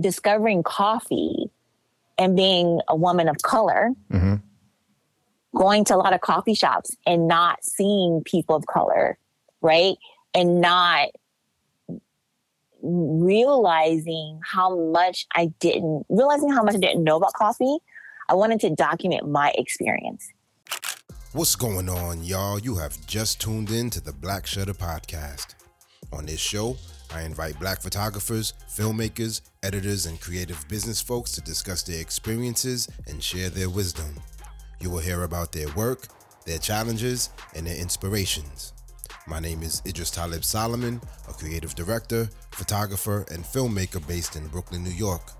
discovering coffee and being a woman of color, mm-hmm. going to a lot of coffee shops and not seeing people of color, right? And not realizing how much I didn't, realizing how much I didn't know about coffee. I wanted to document my experience. What's going on, y'all? You have just tuned in to the Black Shutter Podcast. On this show, I invite black photographers, filmmakers, editors, and creative business folks to discuss their experiences and share their wisdom. You will hear about their work, their challenges, and their inspirations. My name is Idris Talib Solomon, a creative director, photographer, and filmmaker based in Brooklyn, New York.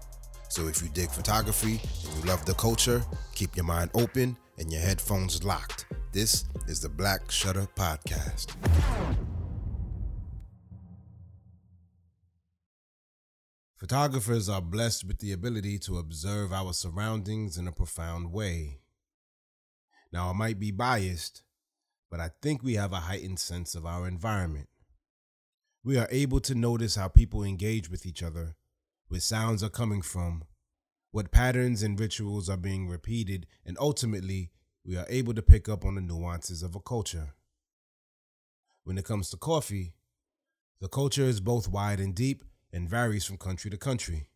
So if you dig photography and you love the culture, keep your mind open and your headphones locked. This is the Black Shutter Podcast. Photographers are blessed with the ability to observe our surroundings in a profound way. Now, I might be biased, but I think we have a heightened sense of our environment. We are able to notice how people engage with each other, where sounds are coming from, what patterns and rituals are being repeated, and ultimately, we are able to pick up on the nuances of a culture. When it comes to coffee, the culture is both wide and deep and varies from country to country.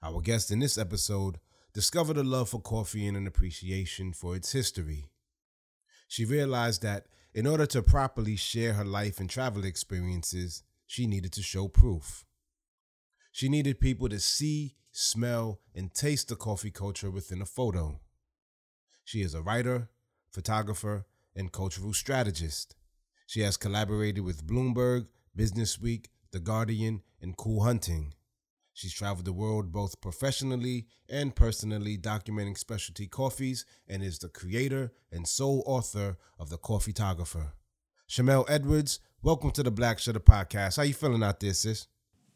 Our guest in this episode discovered a love for coffee and an appreciation for its history. She realized that in order to properly share her life and travel experiences, she needed to show proof. She needed people to see, smell, and taste the coffee culture within a photo. She is a writer, photographer, and cultural strategist. She has collaborated with Bloomberg, Business Week, The Guardian, and Cool Hunting. She's traveled the world both professionally and personally, documenting specialty coffees, and is the creator and sole author of The Coffeetographer. Chérmelle Edwards, welcome to the Black Shutter Podcast. How you feeling out there, sis?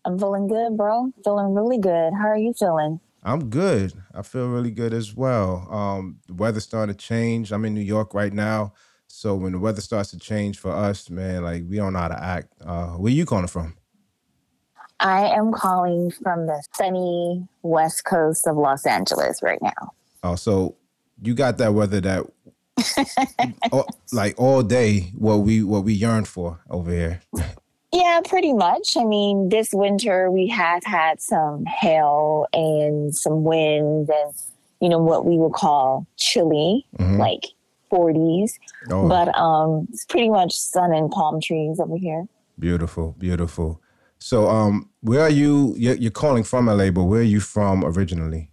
I'm feeling good, bro. Feeling really good. How are you feeling? I'm good. I feel really good as well. Um, the weather's starting to change. I'm in New York right now. So when the weather starts to change for us, man, like we don't know how to act. Uh, where you calling from? I am calling from the sunny west coast of Los Angeles right now. Oh, so you got that weather that all, like all day what we what we yearn for over here. Yeah, pretty much. I mean, this winter we have had some hail and some wind and you know what we would call chilly, mm-hmm. like 40s. Oh. But um it's pretty much sun and palm trees over here. Beautiful, beautiful. So, um, where are you? You're, you're calling from LA, but where are you from originally?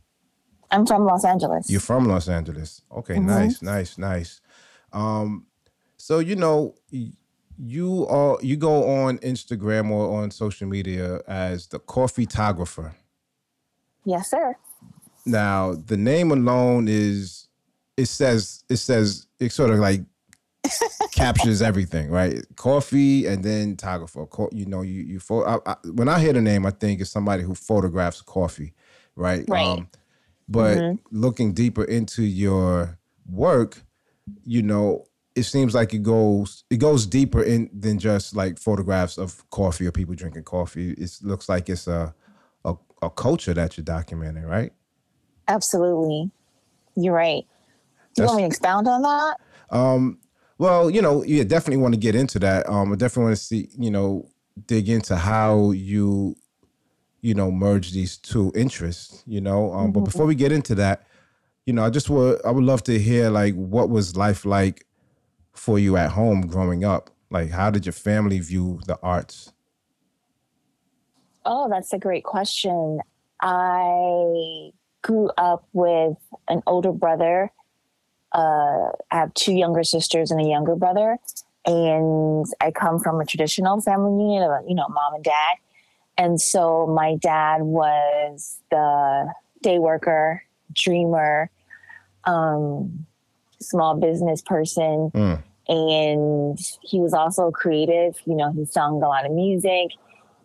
I'm from Los Angeles. You're from Los Angeles. Okay, mm-hmm. nice, nice, nice. Um, so you know, you are you go on Instagram or on social media as the coffeetographer. Yes, sir. Now, the name alone is it says it says it sort of like captures everything, right? Coffee and then photographer. You know, you you I, I, when I hear the name, I think it's somebody who photographs coffee, right? Right. Um, but mm-hmm. looking deeper into your work, you know, it seems like it goes it goes deeper in than just like photographs of coffee or people drinking coffee. It looks like it's a a, a culture that you're documenting, right? Absolutely, you're right. Do you want me to expound on that? Um, well, you know, you definitely want to get into that. Um, I definitely want to see, you know, dig into how you, you know, merge these two interests. You know, um, mm-hmm. but before we get into that, you know, I just would I would love to hear like what was life like for you at home growing up. Like, how did your family view the arts? Oh, that's a great question. I grew up with an older brother uh, I have two younger sisters and a younger brother, and I come from a traditional family unit of you know mom and dad, and so my dad was the day worker, dreamer, um, small business person, mm. and he was also creative. You know, he sung a lot of music.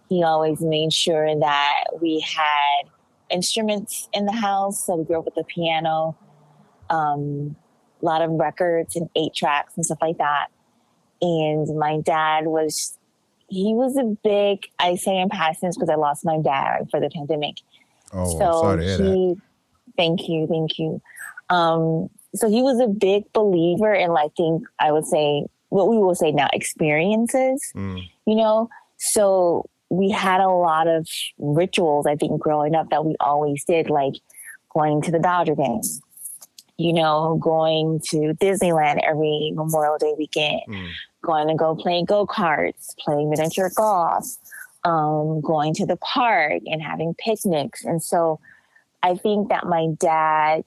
He always made sure that we had instruments in the house. So we grew up with the piano. Um, a lot of records and eight tracks and stuff like that. And my dad was he was a big, I say in tense because I lost my dad for the pandemic. Oh, so sorry to hear he, that. Thank you, thank you. Um, so he was a big believer in, I think I would say what we will say now experiences. Mm. You know, so we had a lot of rituals. I think growing up that we always did, like going to the Dodger game, you know, going to Disneyland every Memorial Day weekend, mm. going to go play go karts, playing miniature golf, um, going to the park and having picnics. And so I think that my dad,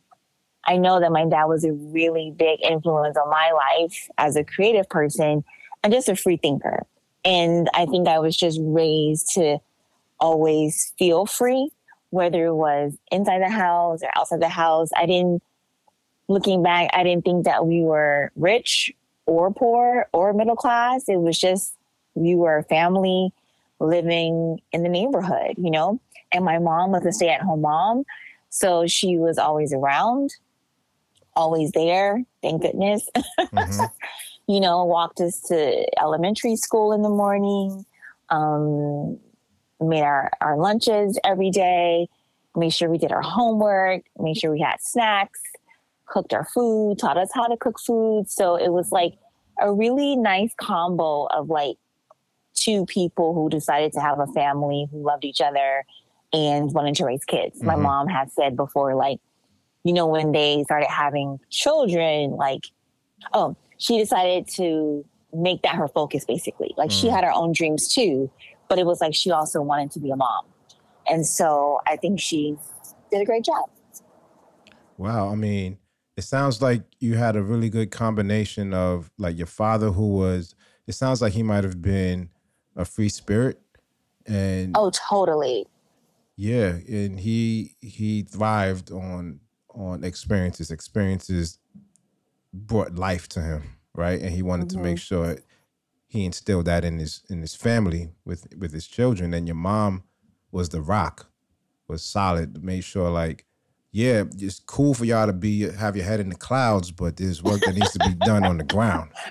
I know that my dad was a really big influence on my life as a creative person and just a free thinker. And I think I was just raised to always feel free, whether it was inside the house or outside the house. I didn't looking back, I didn't think that we were rich or poor or middle class. It was just we were a family living in the neighborhood, you know? And my mom was a stay at home mom. So she was always around, always there, thank goodness. Mm-hmm. you know, walked us to elementary school in the morning, um, made our, our lunches every day, made sure we did our homework, made sure we had snacks cooked our food, taught us how to cook food. So it was like a really nice combo of like two people who decided to have a family who loved each other and wanted to raise kids. Mm-hmm. My mom had said before, like, you know, when they started having children, like, oh, she decided to make that her focus basically. Like, mm. she had her own dreams too, but it was like she also wanted to be a mom. And so I think she did a great job. Wow. I mean, it sounds like you had a really good combination of like your father who was it sounds like he might have been a free spirit and oh totally. Yeah and he he thrived on on experiences. Experiences brought life to him right? And he wanted mm-hmm. to make sure he instilled that in his in his family with with his children. And your mom was the rock was solid made sure like yeah, it's cool for y'all to be have your head in the clouds, but there's work that needs to be done on the ground.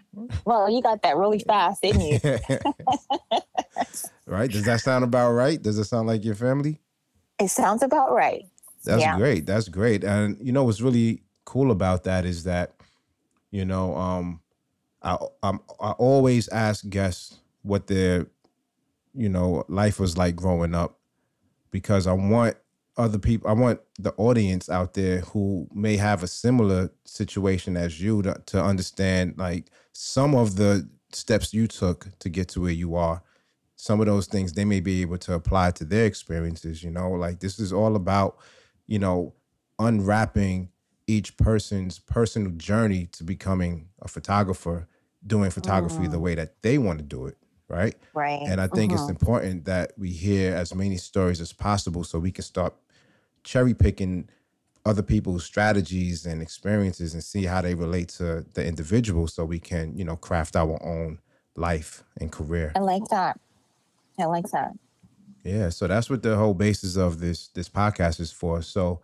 Well, you got that really fast, didn't you? right? Does that sound about right? Does it sound like your family? It sounds about right. That's yeah. great. That's great. And you know what's really cool about that is that, you know, um, I I'm, I always ask guests what their, you know, life was like growing up, because I want other people i want the audience out there who may have a similar situation as you to, to understand like some of the steps you took to get to where you are. Some of those things they may be able to apply to their experiences you know? Like this is all about you know unwrapping each person's personal journey to becoming a photographer doing photography the oh. way that they want to do it right? Right. And I think mm-hmm. it's important that we hear as many stories as possible so we can start cherry picking other people's strategies and experiences and see how they relate to the individual so we can, you know, craft our own life and career. I like that. I like that. Yeah, so that's what the whole basis of this this podcast is for. So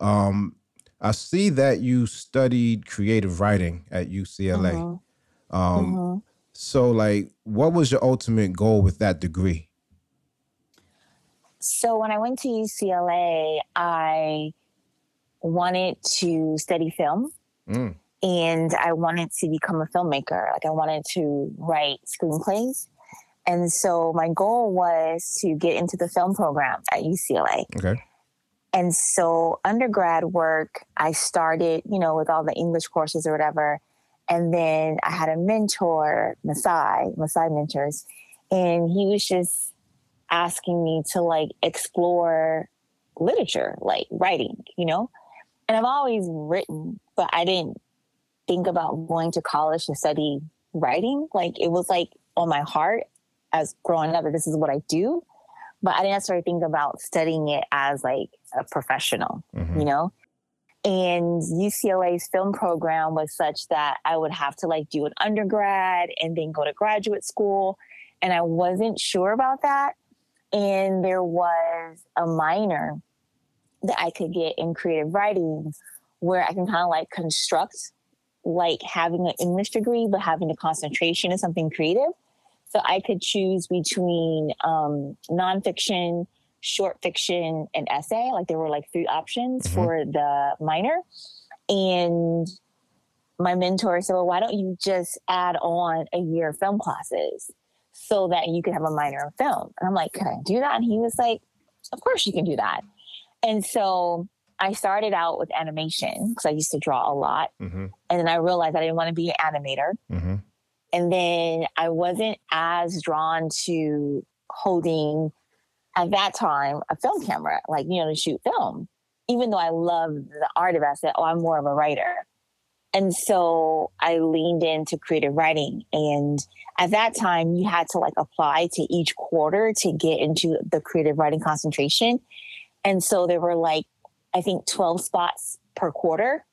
um I see that you studied creative writing at UCLA. Mm-hmm. Um mm-hmm. So, like, what was your ultimate goal with that degree? So, when I went to UCLA, I wanted to study film mm. and I wanted to become a filmmaker. Like, I wanted to write screenplays. And so, my goal was to get into the film program at UCLA. Okay. And so, undergrad work, I started, you know, with all the English courses or whatever. And then I had a mentor, Masai, Masai mentors, and he was just asking me to like explore literature, like writing, you know? And I've always written, but I didn't think about going to college to study writing. Like it was like on my heart as growing up that this is what I do. But I didn't necessarily think about studying it as like a professional, mm-hmm. you know? And UCLA's film program was such that I would have to like do an undergrad and then go to graduate school. And I wasn't sure about that. And there was a minor that I could get in creative writing where I can kind of like construct like having an English degree, but having a concentration in something creative. So I could choose between um, nonfiction, short fiction, and essay. Like there were like three options mm-hmm. for the minor. And my mentor said, Well, why don't you just add on a year of film classes so that you could have a minor in film? And I'm like, Can I do that? And he was like, Of course you can do that. And so I started out with animation because I used to draw a lot. Mm-hmm. And then I realized I didn't want to be an animator. Mm-hmm. And then I wasn't as drawn to holding, at that time, a film camera, like, you know, to shoot film. Even though I love the art of it, I said, oh, I'm more of a writer. And so I leaned into creative writing. And at that time, you had to like apply to each quarter to get into the creative writing concentration. And so there were like, I think 12 spots per quarter.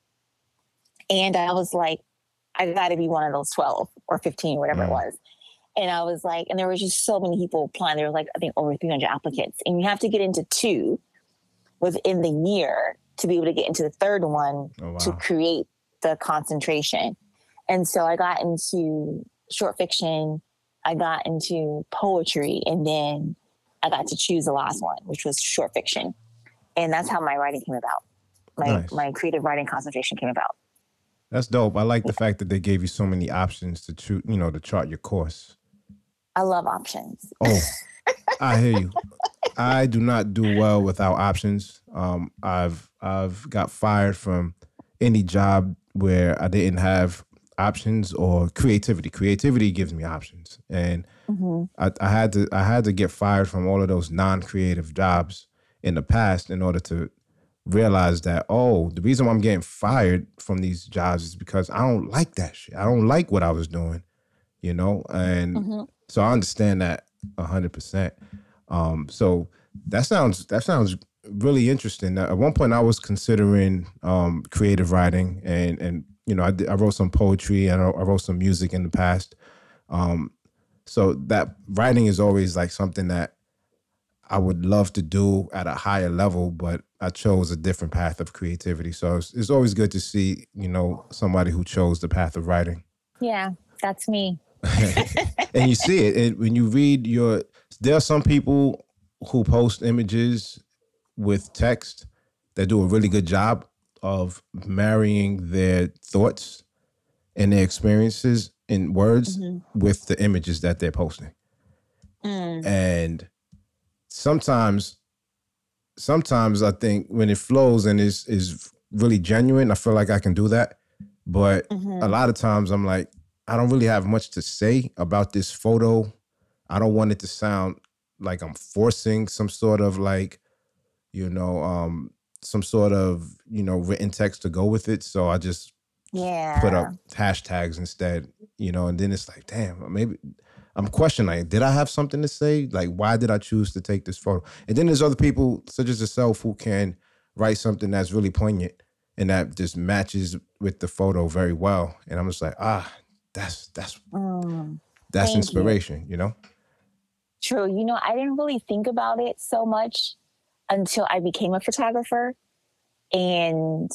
And I was like, I got to be one of those 12 or 15, whatever mm. it was. And I was like, and there was just so many people applying. There was like, I think over 300 applicants. And you have to get into two within the year to be able to get into the third one oh, wow. to create the concentration. And so I got into short fiction, I got into poetry, and then I got to choose the last one, which was short fiction. And that's how my writing came about. My nice. my creative writing concentration came about. That's dope. I like the fact that they gave you so many options to choose, you know, to chart your course. I love options. Oh, I hear you. I do not do well without options. Um, I've I've got fired from any job where I didn't have options or creativity. Creativity gives me options, and mm-hmm. I, I had to I had to get fired from all of those non-creative jobs in the past in order to realize that oh the reason why i'm getting fired from these jobs is because i don't like that shit i don't like what i was doing you know and mm-hmm. so i understand that 100% um, so that sounds that sounds really interesting at one point i was considering um, creative writing and and you know I, I wrote some poetry and I, I wrote some music in the past um, so that writing is always like something that I would love to do at a higher level, but I chose a different path of creativity. So it's, it's always good to see, you know, somebody who chose the path of writing. Yeah, that's me. and you see it and when you read your. There are some people who post images with text that do a really good job of marrying their thoughts and their experiences in words mm-hmm. with the images that they're posting. Mm. And sometimes sometimes I think when it flows and is is really genuine, I feel like I can do that. But mm-hmm. a lot of times I'm like, I don't really have much to say about this photo. I don't want it to sound like I'm forcing some sort of like, you know, um, some sort of, you know, written text to go with it. So I just yeah put up hashtags instead, you know, and then it's like, damn, maybe I'm questioning, like, did I have something to say? Like, why did I choose to take this photo? And then there's other people, such as yourself, who can write something that's really poignant and that just matches with the photo very well. And I'm just like, ah, that's that's mm, that's inspiration, you. you know? True. You know, I didn't really think about it so much until I became a photographer. And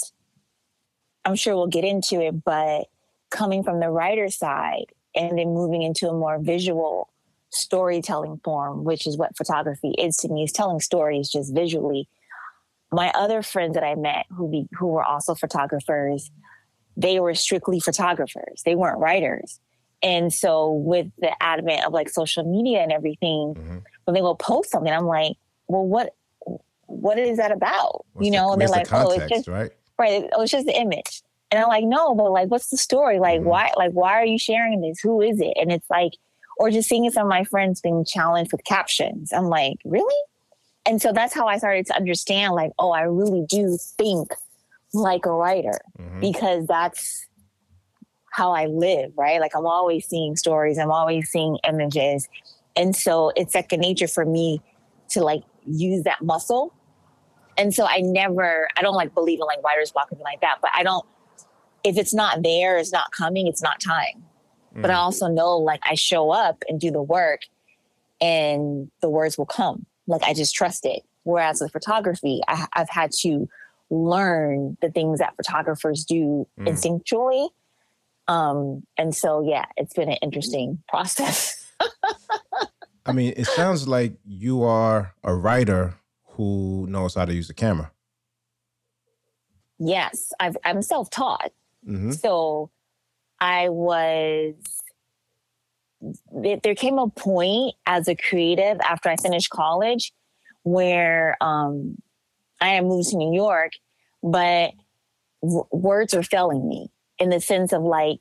I'm sure we'll get into it, but coming from the writer side, and then moving into a more visual storytelling form, which is what photography is to me, is telling stories just visually. My other friends that I met who be, who were also photographers, they were strictly photographers. They weren't writers. And so with the advent of like social media and everything, mm-hmm. when they will post something, I'm like, well, what what is that about? What's you know, the, and they're like, the context, oh, it's just right. Right. Oh, it's just the image. And I'm like, no, but like, what's the story? Like, mm-hmm. why, like, why are you sharing this? Who is it? And it's like, or just seeing some of my friends being challenged with captions. I'm like, really? And so that's how I started to understand, like, oh, I really do think like a writer mm-hmm. because that's how I live, right? Like, I'm always seeing stories, I'm always seeing images. And so it's second nature for me to like use that muscle. And so I never, I don't like believe in like writer's block or anything like that, but I don't if it's not there, it's not coming, it's not time. Mm. But I mm. also know like I show up and do the work and the words will come. Like I just trust it. Whereas with photography, I, have had to learn the things that photographers do mm. instinctually. Um, and so, yeah, it's been an interesting process. I mean, it sounds like you are a writer who knows how to use the camera. Yes, i am self taught. Mm-hmm. So I was, there came a point as a creative after I finished college where um, I had moved to New York, but w- words were failing me in the sense of like,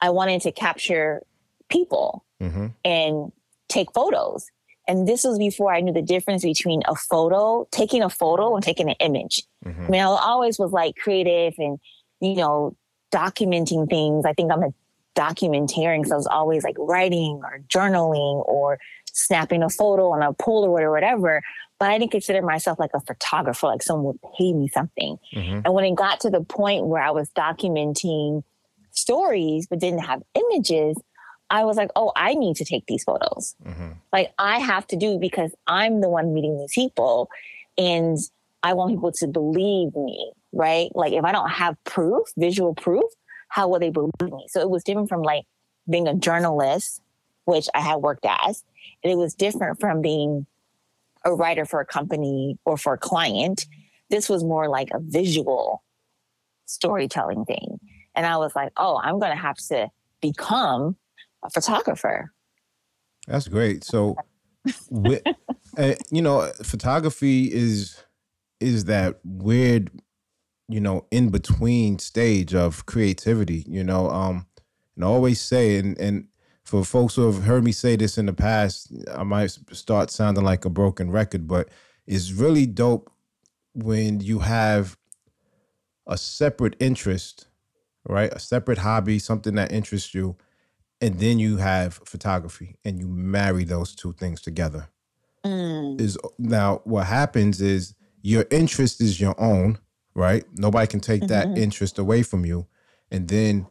I wanted to capture people mm-hmm. and take photos. And this was before I knew the difference between a photo, taking a photo and taking an image. Mm-hmm. I mean, I always was like creative and, you know, documenting things. I think I'm a documentarian because I was always like writing or journaling or snapping a photo on a Polaroid or whatever. But I didn't consider myself like a photographer, like someone would pay me something. Mm-hmm. And when it got to the point where I was documenting stories but didn't have images, I was like, oh, I need to take these photos. Mm-hmm. Like I have to do because I'm the one meeting these people and I want people to believe me, right? Like if I don't have proof, visual proof, how will they believe me? So it was different from like being a journalist, which I had worked as, and it was different from being a writer for a company or for a client. This was more like a visual storytelling thing. And I was like, oh, I'm going to have to become a photographer. That's great. So, with, uh, you know, photography is is that weird, you know, in between stage of creativity. You know, um, and I always say, and and for folks who have heard me say this in the past, I might start sounding like a broken record, but it's really dope when you have a separate interest, right? A separate hobby, something that interests you, and then you have photography and you marry those two things together. Mm. Is now what happens is your interest is your own, right? Nobody can take mm-hmm. that interest away from you. And then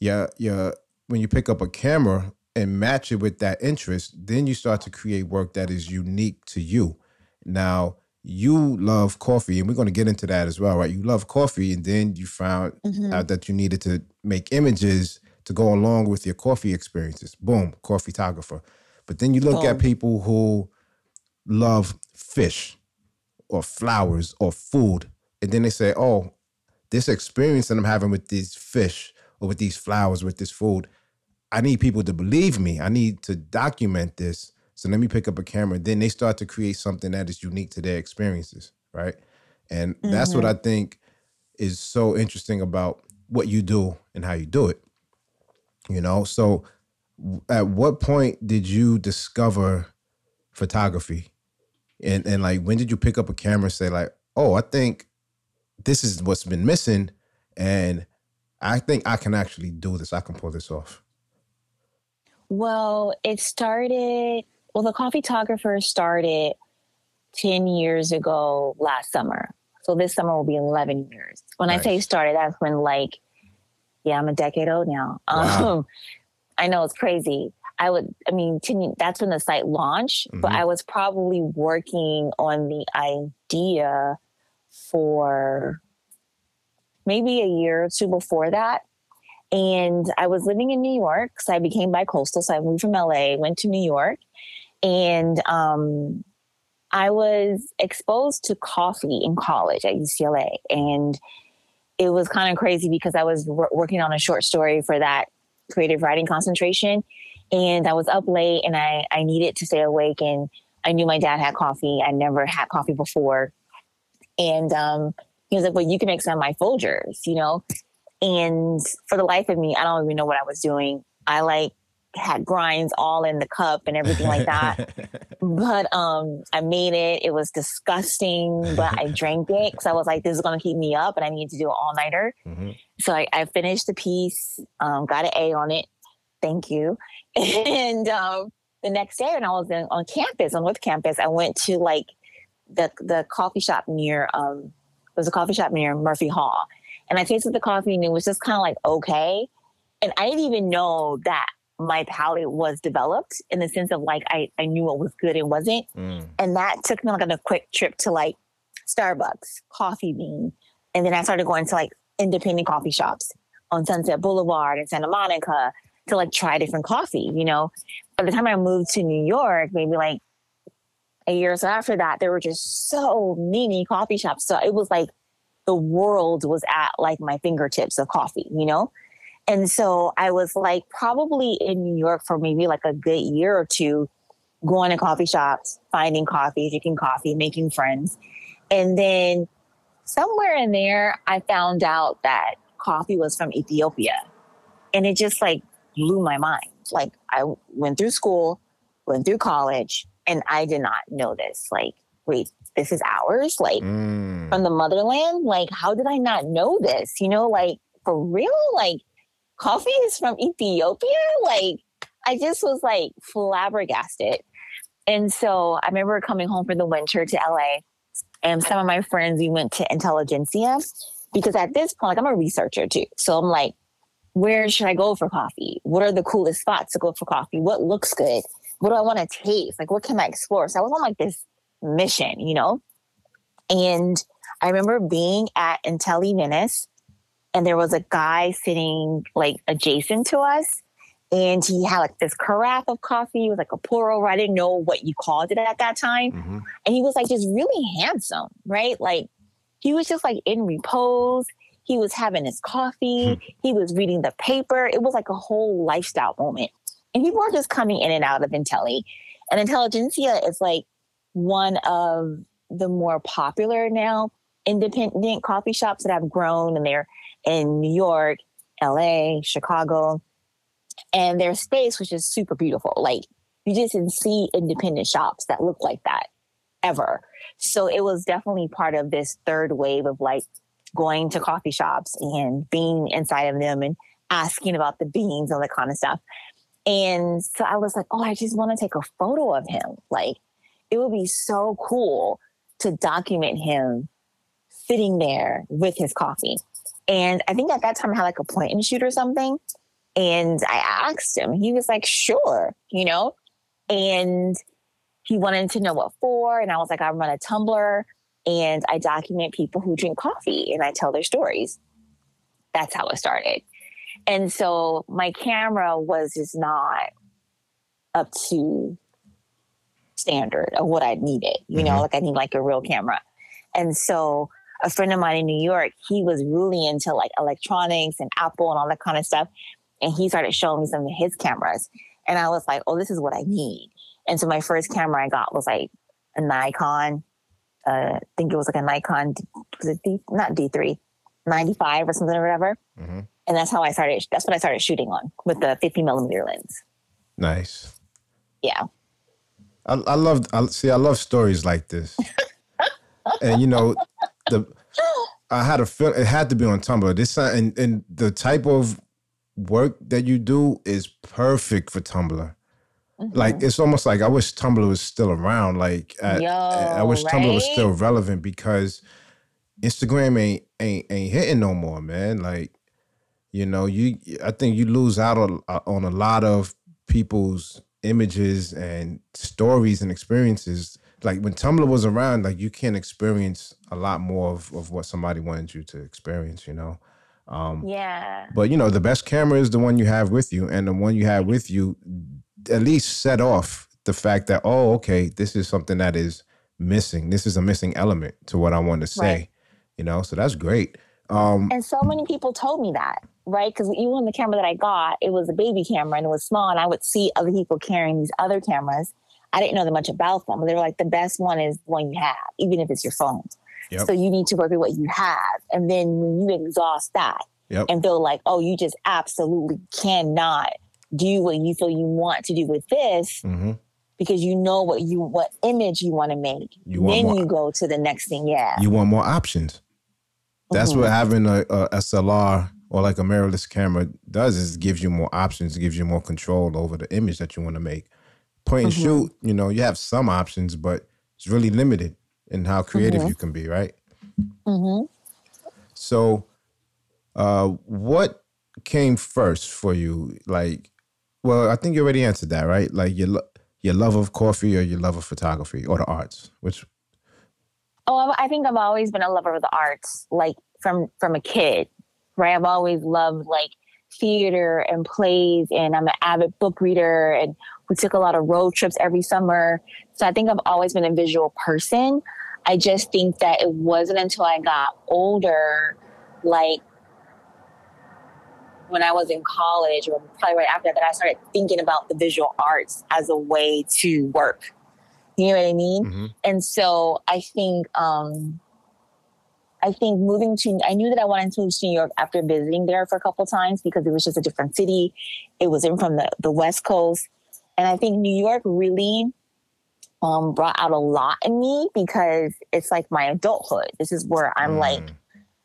yeah, yeah, when you pick up a camera and match it with that interest, then you start to create work that is unique to you. Now, you love coffee, and we're going to get into that as well, right? You love coffee, and then you found mm-hmm. out that you needed to make images to go along with your coffee experiences. Boom, coffee photographer. But then you look Boom. at people who love fish or flowers or food, and then they say, oh, this experience that I'm having with these fish or with these flowers, with this food, I need people to believe me. I need to document this. So let me pick up a camera. Then they start to create something that is unique to their experiences, right? And mm-hmm. that's what mm-hmm. I think is so interesting about what you do and how you do it. You know, so at what point did you discover photography? And and like when did you pick up a camera and say like, "Oh, I think this is what's been missing and I think I can actually do this. I can pull this off." Well, it started well, the coffeetographer started 10 years ago last summer. So this summer will be 11 years. When nice. I say started, that's when like yeah, I'm a decade old now. Wow. Um, I know it's crazy. I would, I mean, 10, that's when the site launched, mm-hmm. but I was probably working on the idea for maybe a year or two before that. And I was living in New York, so I became bi-coastal. So I moved from LA, went to New York, and um, I was exposed to coffee in college at UCLA. And it was kind of crazy because I was working on a short story for that creative writing concentration. And I was up late and I, I needed to stay awake. And I knew my dad had coffee. I never had coffee before. And um, he was like, Well, you can make some of my Folgers, you know? And for the life of me, I don't even know what I was doing. I like had grinds all in the cup and everything like that. but um, I made it. It was disgusting, but I drank it because I was like, this is going to keep me up and I need to do an all nighter. Mm-hmm. So I, I, finished the piece, um, got an A on it. Thank you. and um, the next day, when I was in, on campus, on North Campus, I went to like the the coffee shop near um, was a coffee shop near Murphy Hall, and I tasted the coffee and it was just kind of like okay. And I didn't even know that my palate was developed in the sense of like I, I knew what was good and wasn't. Mm. And that took me like on a quick trip to like Starbucks, Coffee Bean. And then I started going to like independent coffee shops on Sunset Boulevard in Santa Monica to like try different coffee, you know. by the time I moved to New York, maybe like a year or so after that, there were just so many coffee shops. So it was like the world was at like my fingertips of coffee, you know? And so I was like probably in New York for maybe like a good year or two, going to coffee shops, finding coffee, drinking coffee, making friends. And then somewhere in there, I found out that coffee was from Ethiopia. And it just like blew my mind. Like I went through school, went through college, and I did not know this. Like, wait, this is ours? Like mm. from the motherland? Like, how did I not know this? You know, like for real? Like coffee is from Ethiopia? Like I just was like flabbergasted. And so I remember coming home for the winter to LA and some of my friends, we went to Intelligentsia because at this point, like I'm a researcher too. So I'm like, where should I go for coffee? What are the coolest spots to go for coffee? What looks good? What do I want to taste? Like, what can I explore? So I was on like this mission, you know? And I remember being at Intelli Venice and there was a guy sitting like adjacent to us and he had like this carafe of coffee. It was like a pour over. I didn't know what you called it at that time. Mm-hmm. And he was like just really handsome, right? Like he was just like in repose. He was having his coffee. Hmm. He was reading the paper. It was like a whole lifestyle moment. And people are just coming in and out of Intelli. And Intelligentsia is like one of the more popular now independent coffee shops that have grown and they're in New York, LA, Chicago, and their space which is super beautiful. Like you just didn't see independent shops that look like that ever. So it was definitely part of this third wave of like going to coffee shops and being inside of them and asking about the beans and all that kind of stuff. And so I was like, oh, I just want to take a photo of him. Like it would be so cool to document him sitting there with his coffee. And I think at that time I had like a point and shoot or something. And I asked him, he was like, sure, you know? And he wanted to know what for. And I was like, I run a Tumblr and I document people who drink coffee and I tell their stories. That's how it started. And so my camera was just not up to standard of what I needed, you mm-hmm. know, like I need like a real camera. And so a friend of mine in New York, he was really into like electronics and Apple and all that kind of stuff and he started showing me some of his cameras. And I was like, oh, this is what I need. And so my first camera I got was like a Nikon. Uh, I think it was like a Nikon, was it D, not D3, 95 or something or whatever. Mm-hmm. And that's how I started. That's what I started shooting on with the 50 millimeter lens. Nice. Yeah. I, I love, I see, I love stories like this. and you know, the, I had a feel it had to be on Tumblr. This and and the type of work that you do is perfect for Tumblr. Mm-hmm. Like it's almost like I wish Tumblr was still around. Like I, Yo, I wish right? Tumblr was still relevant because Instagram ain't ain't ain't hitting no more, man. Like you know, you I think you lose out on, on a lot of people's images and stories and experiences. Like when Tumblr was around, like you can experience a lot more of, of what somebody wanted you to experience, you know. Um, yeah. But you know, the best camera is the one you have with you, and the one you have with you at least set off the fact that oh, okay, this is something that is missing. This is a missing element to what I want to say. Right. You know, so that's great. Um, and so many people told me that, right? Because even the camera that I got, it was a baby camera and it was small, and I would see other people carrying these other cameras. I didn't know that much about them, but they were like, the best one is the one you have, even if it's your phone. Yep. So you need to work with what you have. And then when you exhaust that yep. and feel like, oh, you just absolutely cannot do what you feel you want to do with this mm-hmm. because you know what you what image you want to make. You then more, you go to the next thing. Yeah. You want more options. That's mm-hmm. what having a, a SLR or like a mirrorless camera does is gives you more options, gives you more control over the image that you want to make. Point and mm-hmm. shoot, you know, you have some options, but it's really limited in how creative mm-hmm. you can be, right? Mm-hmm. So, uh, what came first for you? Like, well, I think you already answered that, right? Like your your love of coffee or your love of photography or the arts, which. Oh, I think I've always been a lover of the arts, like from from a kid, right? I've always loved like theater and plays, and I'm an avid book reader and We took a lot of road trips every summer. So I think I've always been a visual person. I just think that it wasn't until I got older, like when I was in college or probably right after that, that I started thinking about the visual arts as a way to work. You know what I mean? Mm-hmm. And so I think um, I think moving to I knew that I wanted to move to New York after visiting there for a couple times because it was just a different city. It was in from the, the West Coast. And I think New York really um, brought out a lot in me because it's like my adulthood. This is where I'm mm. like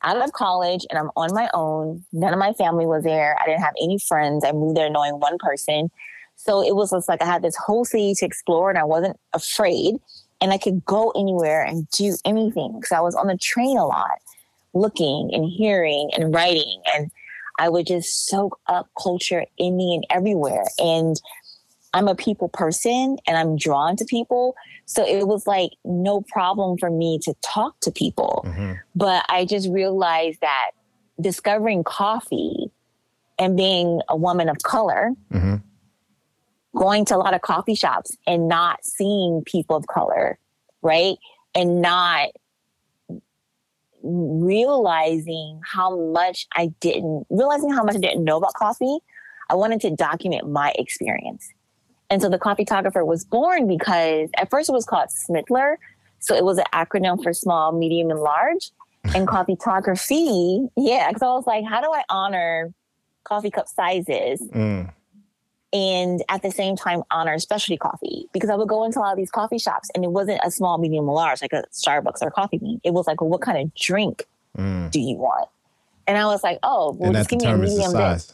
out of college and I'm on my own. None of my family was there. I didn't have any friends. I moved there knowing one person. So it was just like I had this whole city to explore and I wasn't afraid and I could go anywhere and do anything because I was on the train a lot, looking and hearing and writing. And I would just soak up culture in me and everywhere. And I'm a people person and I'm drawn to people. So it was like no problem for me to talk to people. Mm-hmm. But I just realized that discovering coffee and being a woman of color, mm-hmm going to a lot of coffee shops and not seeing people of color, right? And not realizing how much I didn't, realizing how much I didn't know about coffee. I wanted to document my experience. And so the Coffeetographer was born because at first it was called SMITLR. So it was an acronym for small, medium, and large. And coffeetography, yeah, because I was like, how do I honor coffee cup sizes? Mm and at the same time honor specialty coffee because I would go into a lot of these coffee shops and it wasn't a small, medium, or large like a Starbucks or a coffee bean. It was like, well, what kind of drink mm. do you want? And I was like, oh, well, just give me a medium this.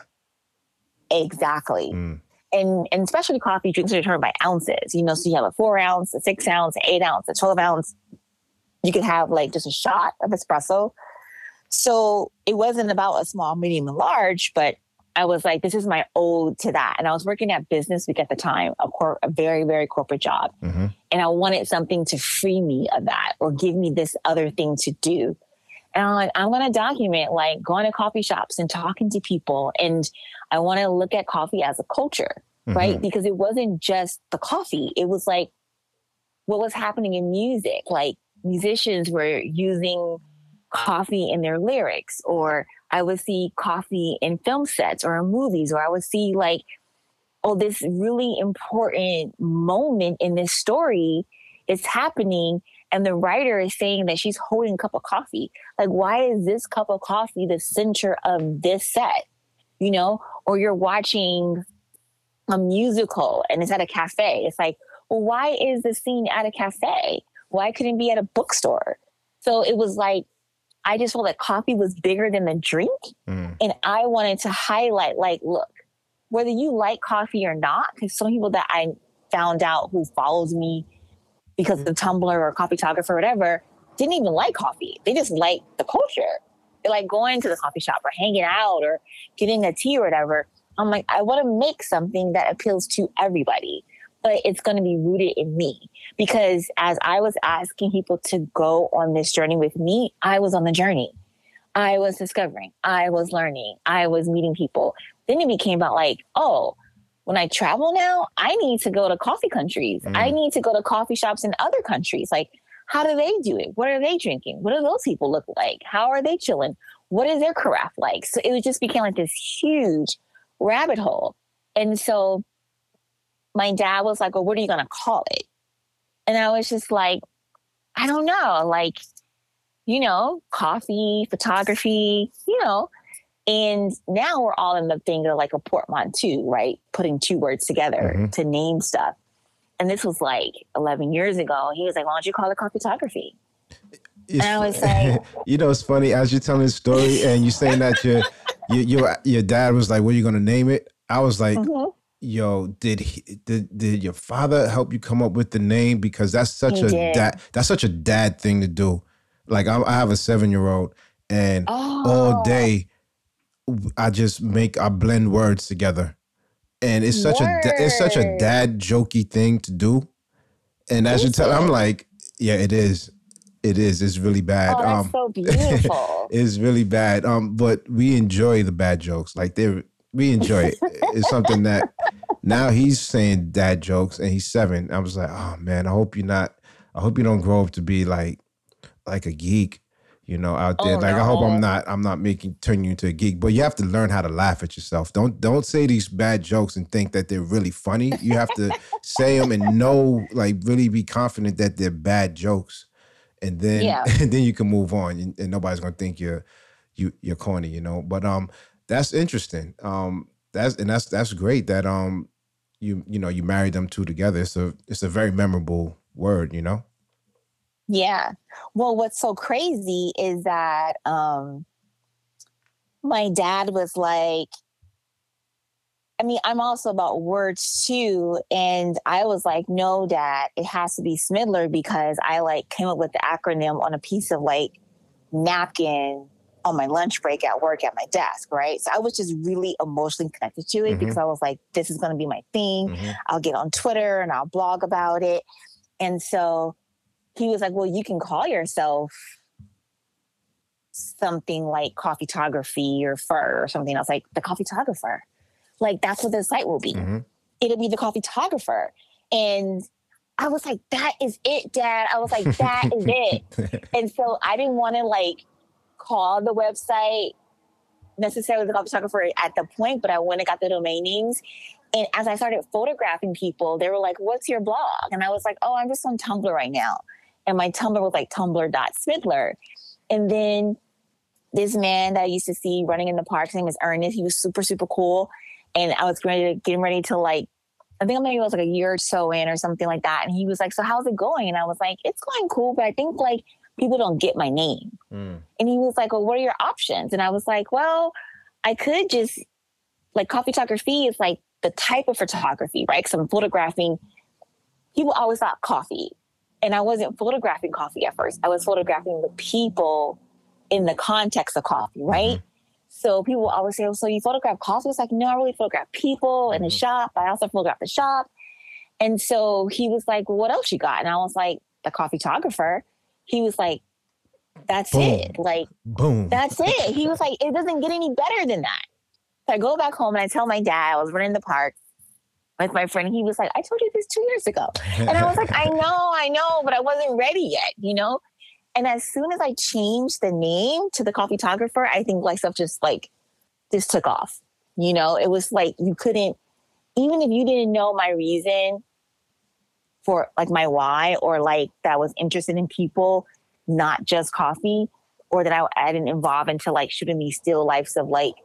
Exactly. Mm. And and specialty coffee drinks are determined by ounces. You know, so you have a four ounce, a six ounce, an eight ounce, a twelve ounce. You could have like just a shot of espresso. So it wasn't about a small, medium, and large, but I was like, this is my ode to that. And I was working at Business Week at the time, a, cor- a very, very corporate job. Mm-hmm. And I wanted something to free me of that or give me this other thing to do. And I'm like, I'm going to document like going to coffee shops and talking to people. And I want to look at coffee as a culture, mm-hmm. right? Because it wasn't just the coffee, it was like what was happening in music. Like musicians were using coffee in their lyrics or I would see coffee in film sets or in movies, or I would see like, oh, this really important moment in this story is happening. And the writer is saying that she's holding a cup of coffee. Like, why is this cup of coffee the center of this set? You know, or you're watching a musical and it's at a cafe. It's like, well, why is the scene at a cafe? Why couldn't it be at a bookstore? So it was like I just felt that coffee was bigger than the drink. Mm. And I wanted to highlight, like, look, whether you like coffee or not, because some people that I found out who follows me because of the Tumblr or coffee Coffeetographer or whatever didn't even like coffee. They just like the culture. They like going to the coffee shop or hanging out or getting a tea or whatever. I'm like, I want to make something that appeals to everybody but it's going to be rooted in me. Because as I was asking people to go on this journey with me, I was on the journey. I was discovering, I was learning, I was meeting people. Then it became about like, oh, when I travel now, I need to go to coffee countries. Mm. I need to go to coffee shops in other countries. Like, how do they do it? What are they drinking? What do those people look like? How are they chilling? What is their carafe like? So it just became like this huge rabbit hole. And so my dad was like, well, what are you going to call it? And I was just like, I don't know, like, you know, coffee, photography, you know. And now we're all in the thing of like a portmanteau, right? Putting two words together mm-hmm. to name stuff. And this was like 11 years ago. He was like, why don't you call it coffeetography? and I was like, you know, it's funny as you're telling the story and you're saying that your, your, your, your dad was like, what are you going to name it? I was like, mm-hmm yo, did he, did did your father help you come up with the name? Because that's such he a dad that's such a dad thing to do. Like I, I have a seven year old, and oh. all day I just make I blend words together, and it's such Word. a it's such a dad jokey thing to do. And as you tell, I'm like, yeah, it is. It is. It's really bad. Oh, that's um, so beautiful. it's really bad. Um, but we enjoy the bad jokes. Like they're we enjoy it. it's something that now he's saying dad jokes and he's seven. I was like, oh man, I hope you're not. I hope you don't grow up to be like like a geek, you know, out there. Oh, like I hope. I'm not. I'm not making turn you into a geek. But you have to learn how to laugh at yourself. Don't don't say these bad jokes and think that they're really funny. You have to say them and know, like, really be confident that they're bad jokes, and then Yeah. and then you can move on, and, and nobody's gonna think you're you you're corny, you know. But um, that's interesting. Um, that's and that's that's great that um, you you know you married them two together. It's a it's a very memorable word, you know. Yeah. Well, what's so crazy is that um my dad was like I mean, I'm also about words too. And I was like, no, dad, it has to be Smidler because I like came up with the acronym on a piece of like napkin on my lunch break at work at my desk, right? So I was just really emotionally connected to it Mhm. because I was like, this is going to be my thing. Mhm. I'll get on Twitter and I'll blog about it. And so he was like, Well, you can call yourself something like coffee photography or fur or something else, like the coffee photographer. Like that's what the site will be. Mhm. It'll be the coffee photographer. And I was like, That is it, Dad. I was like, That is it. And so I didn't want to like call the website necessarily the photographer at the point, but I went and got the domain names. And as I started photographing people, they were like, What's your blog? And I was like, Oh, I'm just on Tumblr right now. And my Tumblr was like tumblr.smidler. And then this man that I used to see running in the park, his name is Ernest. He was super, super cool. And I was ready to getting ready to like, I think maybe it was like a year or so in or something like that. And he was like, So how's it going? And I was like, It's going cool, but I think like people don't get my name. Mm. And he was like, Well, what are your options? And I was like, Well, I could just like coffee photography is like the type of photography, right? Because I'm photographing. People always thought coffee, and I wasn't photographing coffee at first. I was photographing the people in the context of coffee, right? So people always say, oh, "So you photograph coffee?" It's like, no, I really photograph people in the Mhm. shop. I also photograph the shop. And so he was like, well, "What else you got?" And I was like, "The coffee photographer." He was like, "That's Boom. it." Like Boom. that's it. He was like, it doesn't get any better than that. So I go back home and I tell my dad I was running the park with my friend. He was like, I told you this two years ago. And I was like, I know, I know, but I wasn't ready yet, you know? And as soon as I changed the name to the coffee photographer, I think like stuff just like just took off. You know, it was like you couldn't, even if you didn't know my reason for like my why or like that I was interested in people, not just coffee, or that I, I didn't involve into like shooting these still lifes of like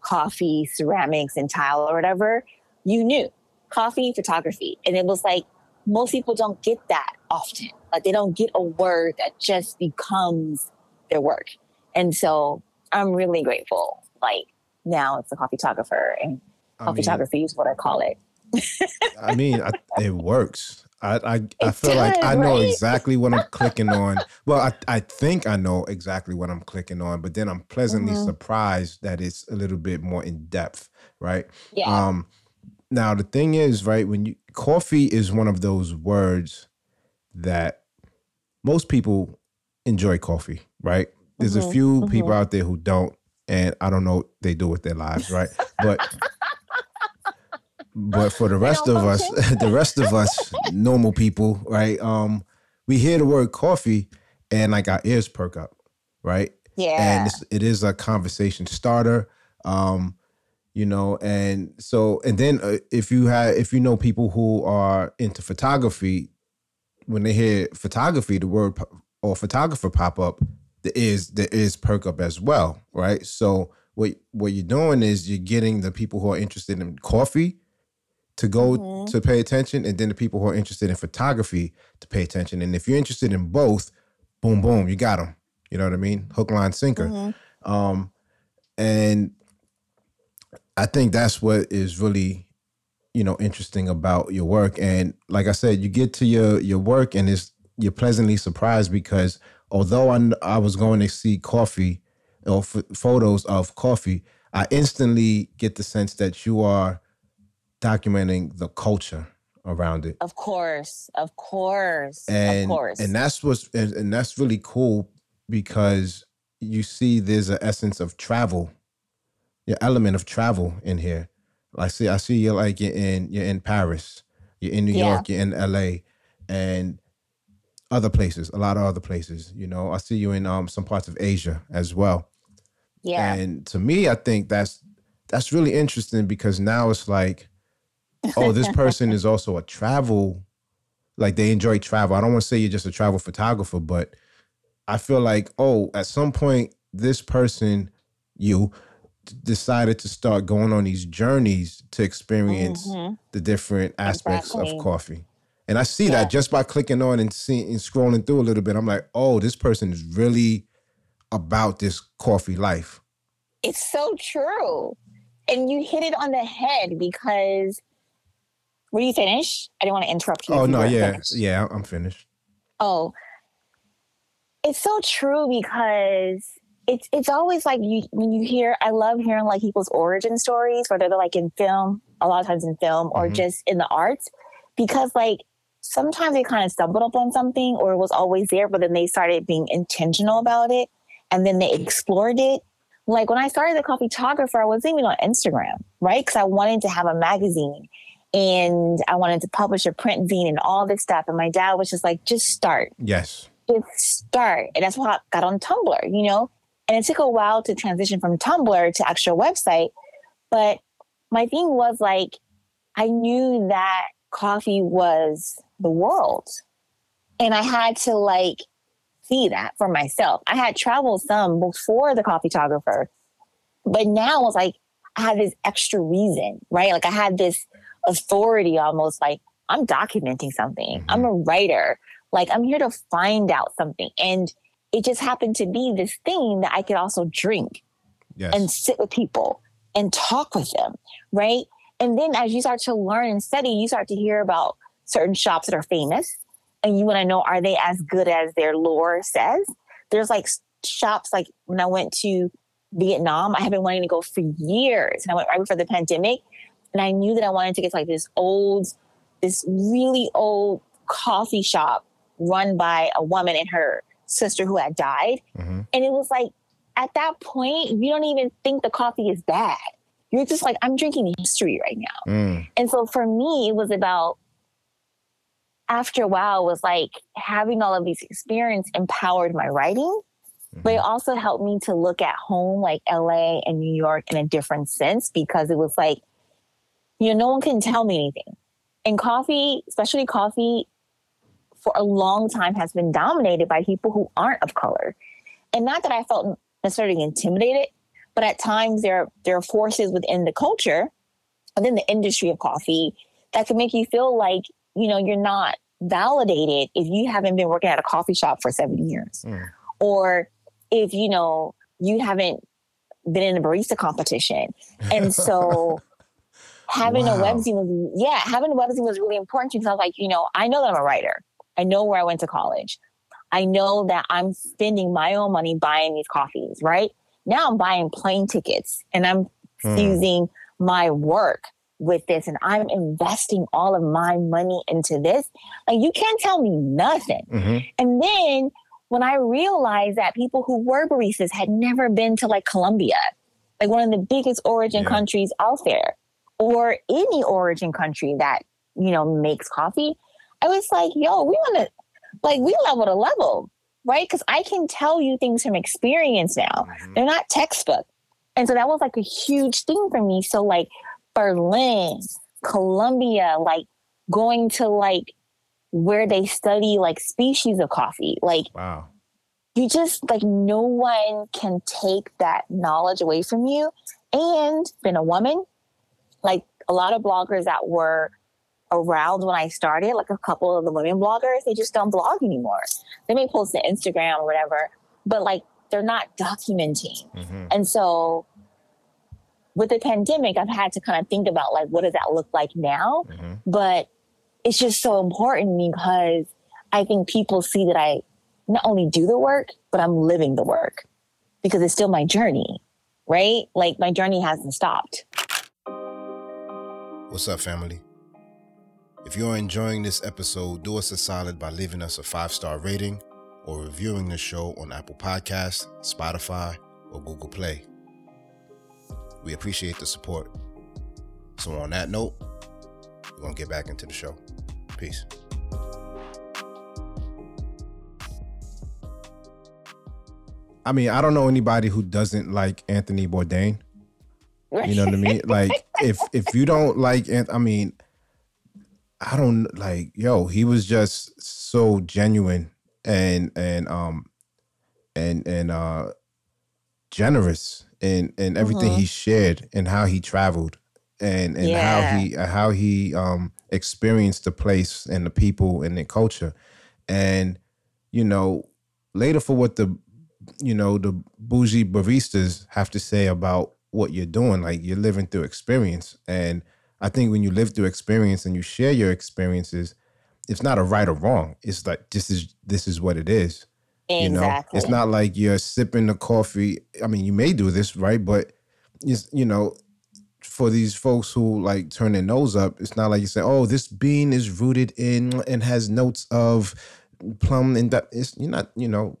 coffee, ceramics, and tile or whatever, you knew coffee, photography. And it was like most people don't get that often. Like they don't get a word that just becomes their work. And so I'm really grateful. Like now it's a coffee photographer and coffee photography is what I call it. I mean, I, it works. I I, I feel like does, I know exactly what I'm clicking on. Well, I, I think I know exactly what I'm clicking on, but then I'm pleasantly Mhm. surprised that it's a little bit more in depth, right? Yeah. Um, now the thing is, right, when you coffee is one of those words that most people enjoy coffee, right? There's a Mhm, few people mhm. out there who don't, and I don't know what they do with their lives, right? But but for the rest of us, the rest of us normal people, right? Um, we hear the word coffee and like our ears perk up, right? yeah. and it's, it is a conversation starter um you know and so and then uh, if you have if you know people who are into photography when they hear photography the word or photographer pop up the is the is perk up as well right so what what you're doing is you're getting the people who are interested in coffee to go Mhm. to pay attention and then the people who are interested in photography to pay attention and if you're interested in both boom boom you got them you know what i mean hook line sinker Mhm. um, and I think that's what is really, you know, interesting about your work. And like I said, you get to your your work and it's you're pleasantly surprised because although I, I was going to see coffee or f- photos of coffee, I instantly get the sense that you are documenting the culture around it Of course. Of course. and of course. and that's what's and, and that's really cool because you see there's an essence of travel your element of travel in here I see I see you're like you're in you're in Paris, you're in New Yeah. York, you're in LA, and other places, a lot of other places. You know, I see you in um some parts of Asia as well. Yeah. And to me, I think that's that's really interesting because now it's like, oh, this person is also a travel, like they enjoy travel. I don't want to say you're just a travel photographer, but I feel like, oh, at some point, this person, you, decided to start going on these journeys to experience Mhm. the different aspects Exactly. of coffee. And I see Yeah. that just by clicking on and seeing and scrolling through a little bit. I'm like, oh, this person is really about this coffee life. It's so true. And you hit it on the head because were you finished? I didn't want to interrupt you. Oh if you no, yeah, finished. yeah, I'm finished. Oh, it's so true because it's it's always like you when you hear. I love hearing like people's origin stories, whether they're like in film, a lot of times in film, or Mhm. just in the arts, because like sometimes they kind of stumbled upon something or it was always there, but then they started being intentional about it, and then they explored it. Like when I started the coffee photographer, I wasn't even on Instagram, right? Because I wanted to have a magazine and I wanted to publish a print zine and all this stuff. And my dad was just like, just start, Yes. just start. And that's why I got on Tumblr, you know? And it took a while to transition from Tumblr to actual website. But my thing was like, I knew that coffee was the world. And I had to like see that for myself. I had traveled some before the coffee photographer, but now it was like I had this extra reason, right? Like I had this authority almost like I'm documenting something. I'm mm-hmm. a writer. Like I'm here to find out something. And it just happened to be this thing that I could also drink Yes. and sit with people and talk with them, right? And then as you start to learn and study, you start to hear about certain shops that are famous and you want to know are they as good as their lore says? There's like shops like when I went to Vietnam, I have been wanting to go for years. And I went right before the pandemic and I knew that I wanted to get to like this old, this really old coffee shop run by a woman and her sister who had died. Mhm. And it was like, at that point, you don't even think the coffee is bad. You're just like, I'm drinking history right now. Mm. And so for me, it was about, after a while, it was like having all of these experience empowered my writing, but it also helped me to look at home, like LA and New York, in a different sense because it was like, you know, no one can tell me anything. And coffee, especially coffee, for a long time has been dominated by people who aren't of color. And not that I felt necessarily intimidated, but at times there there are forces within the culture, within the industry of coffee, that can make you feel like you know you're not validated if you haven't been working at a coffee shop for seven years, Mm. or if you know you haven't been in a barista competition. And so having a Wow. webzine was yeah, having a webzine was really important to me because I was like, you know, I know that I'm a writer. I know where I went to college. I know that I'm spending my own money buying these coffees, right? Now I'm buying plane tickets and I'm Hmm. fusing my work with this and I'm investing all of my money into this. Like you can't tell me nothing. Mhm. And then when I realized that people who were baristas had never been to like Colombia, like one of the biggest origin Yeah. countries out there, or any origin country that, you know, makes coffee, I was like, yo, we want to, like, we level to level, right? Because I can tell you things from experience now. Mhm. They're not textbook. And so that was like a huge thing for me. So, like, Berlin, Colombia, like going to like where they study like species of coffee, like Wow. you just like no one can take that knowledge away from you. And being a woman, like a lot of bloggers that were around when I started, like a couple of the women bloggers, they just don't blog anymore. They may post to Instagram or whatever, but like they're not documenting. Mhm. And so with the pandemic, I've had to kind of think about like what does that look like now? Mhm. But it's just so important because I think people see that I not only do the work, but I'm living the work because it's still my journey, right? Like my journey hasn't stopped. What's up, family? If you're enjoying this episode, do us a solid by leaving us a five star rating or reviewing the show on Apple Podcasts, Spotify, or Google Play. We appreciate the support. So on that note, we're gonna get back into the show. Peace. I mean, I don't know anybody who doesn't like Anthony Bourdain. You know what I mean? Like if if you don't like I mean, I don't like yo, he was just so genuine and and um and and uh generous in in everything Mhm. he shared and how he traveled and and Yeah. how he how he um experienced the place and the people and the culture and you know later for what the you know the bougie baristas have to say about what you're doing like you're living through experience. And i think when you live through experience and you share your experiences it's not a right or wrong. It's like this is this is what it is you know? It's not like you're sipping the coffee. I mean you may do this right? But it's you know for these folks who like turn their nose up it's not like you say oh this bean is rooted in and has notes of plum and that. It's you're not you know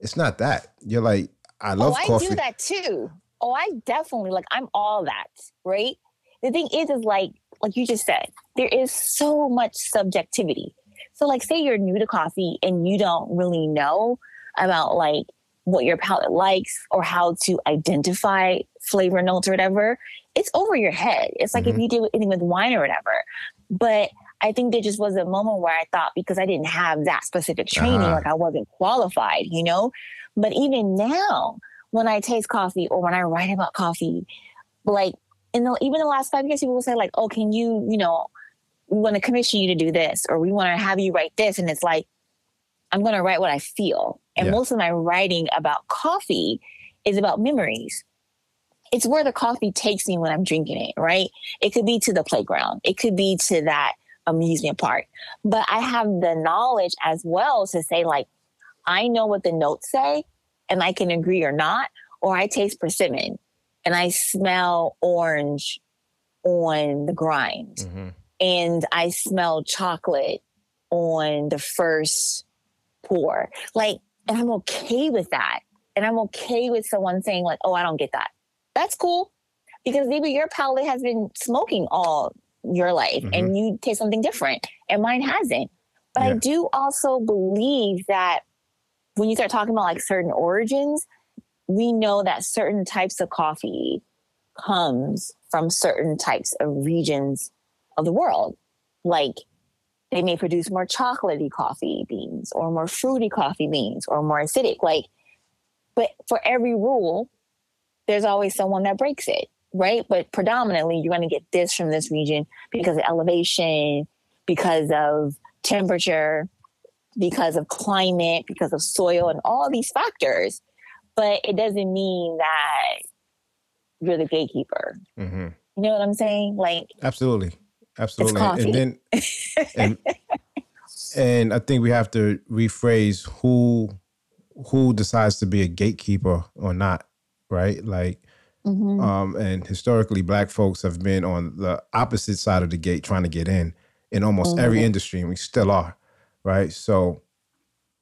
it's not that. You're like i oh, love oh, I coffee. do that too. Oh, I definitely like I'm all that, right? The thing is, is like like you just said, there is so much subjectivity. So like say you're new to coffee and you don't really know about like what your palate likes or how to identify flavor notes or whatever, it's over your head. It's like if Mhm. you did anything with wine or whatever. But I think there just was a moment where I thought because I didn't have that specific training, Uh-huh. like I wasn't qualified, you know? But even now, when I taste coffee or when I write about coffee, like in the even the last five years, people will say, like, oh, can you, you know, we want to commission you to do this, or we want to have you write this. And it's like, I'm gonna write what I feel. And Yeah. most of my writing about coffee is about memories. It's where the coffee takes me when I'm drinking it, right? It could be to the playground, it could be to that amusement park. But I have the knowledge as well to say, like, I know what the notes say, and I can agree or not, or I taste persimmon and I smell orange on the grind Mhm. and I smell chocolate on the first pour. Like, and I'm okay with that. And I'm okay with someone saying, like, oh, I don't get that. That's cool. Because maybe your palate has been smoking all your life and you taste something different and mine hasn't. But I do also believe that when you start talking about like certain origins, we know that certain types of coffee comes from certain types of regions of the world. Like they may produce more chocolatey coffee beans or more fruity coffee beans or more acidic. Like, but for every rule, there's always someone that breaks it, right? But predominantly, you're going to get this from this region because of elevation, because of temperature, because of climate, because of soil, and all these factors. But it doesn't mean that you're the gatekeeper. Mhm. You know what I'm saying? Like, absolutely absolutely and then and, and i think we have to rephrase who who decides to be a gatekeeper or not right like mhm. um, and historically black folks have been on the opposite side of the gate trying to get in in almost every Mhm. industry and we still are right? So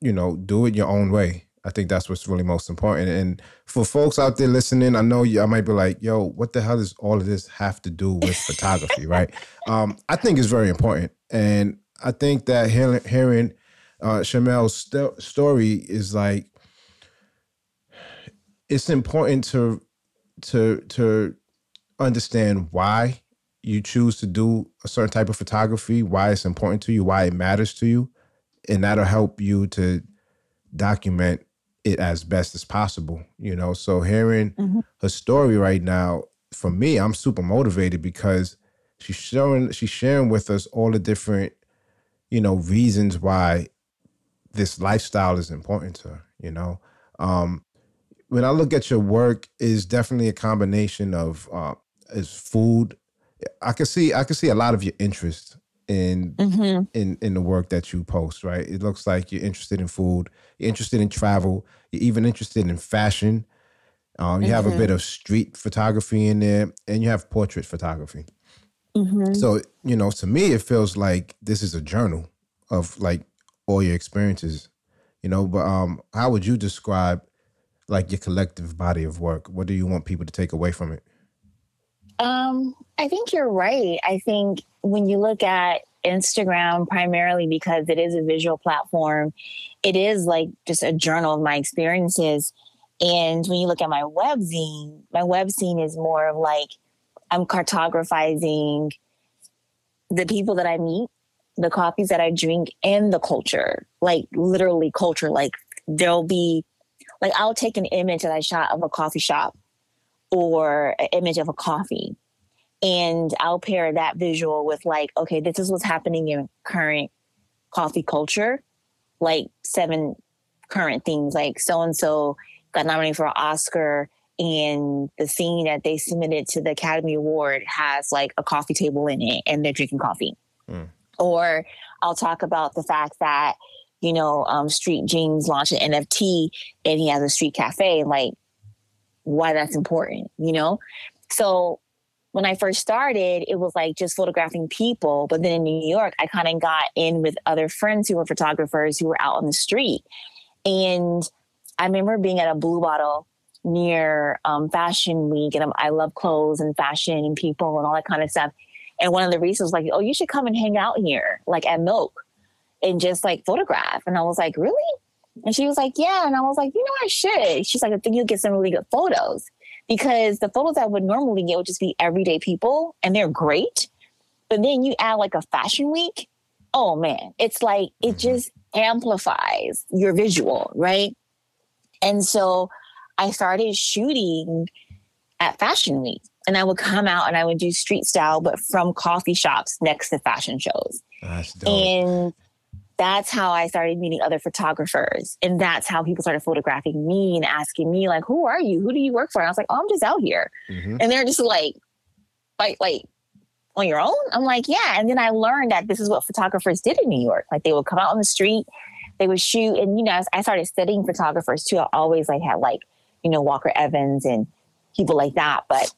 you know do it your own way. I think that's what's really most important. And for folks out there listening i know you i might be like yo what the hell does all of this have to do with photography right? Um, i think it's very important. And i think that hearing, hearing uh, Chérmelle's st- story is like it's important to to to understand why you choose to do a certain type of photography, why it's important to you, why it matters to you, and that'll help you to document it as best as possible. You know, so hearing Mhm. her story right now, for me, I'm super motivated because she's showing she's sharing with us all the different, you know, reasons why this lifestyle is important to her. You know, um, when I look at your work, is definitely a combination of uh, is food. I can see I can see a lot of your interest in Mhm. in in the work that you post. Right, it looks like you're interested in food, you're interested in travel, you're even interested in fashion. Um, you have a Mhm. bit of street photography in there, and you have portrait photography. Mhm. So, you know, to me, it feels like this is a journal of like all your experiences, you know. But um, how would you describe like your collective body of work? What do you want people to take away from it? Um, I think you're right. I think when you look at Instagram primarily because it is a visual platform, it is like just a journal of my experiences. And when you look at my web zine, my web zine is more of like I'm cartographizing the people that I meet, the coffees that I drink, and the culture. Like literally culture. Like there'll be like I'll take an image that I shot of a coffee shop or an image of a coffee. And I'll pair that visual with like, okay, this is what's happening in current coffee culture, like seven current things, like so and so got nominated for an Oscar and the scene that they submitted to the Academy Award has like a coffee table in it and they're drinking coffee. Mm. Or I'll talk about the fact that, you know, um, Street Jeans launched an NFT and he has a street cafe, like why that's important, you know? So when I first started, it was like just photographing people. But then in New York, I kind of got in with other friends who were photographers who were out on the street. And I remember being at a blue bottle near um, Fashion Week, and I'm, i love clothes and fashion and people and all that kind of stuff. And one of the reasons was like, oh, you should come and hang out here, like at Milk, and just like photograph. And I was like, really? And she was like, yeah. And I was like, you know, I should. She's like, I think you'll get some really good photos because the photos I would normally get would just be everyday people, and they're great. But then you add like a fashion week. Oh man, it's like it mm-hmm. just amplifies your visual, right? And so I started shooting at Fashion Week. And I would come out and I would do street style, but from coffee shops next to fashion shows. That's dope. And that's how I started meeting other photographers. And that's how people started photographing me and asking me, like, who are you? Who do you work for? And I was like, oh, I'm just out here. Mm-hmm. And they're just like, like, like, on your own? I'm like, yeah. And then I learned that this is what photographers did in New York. Like they would come out on the street, they would shoot. And, you know, I started studying photographers too. I always like had like you know, Walker Evans and people like that. But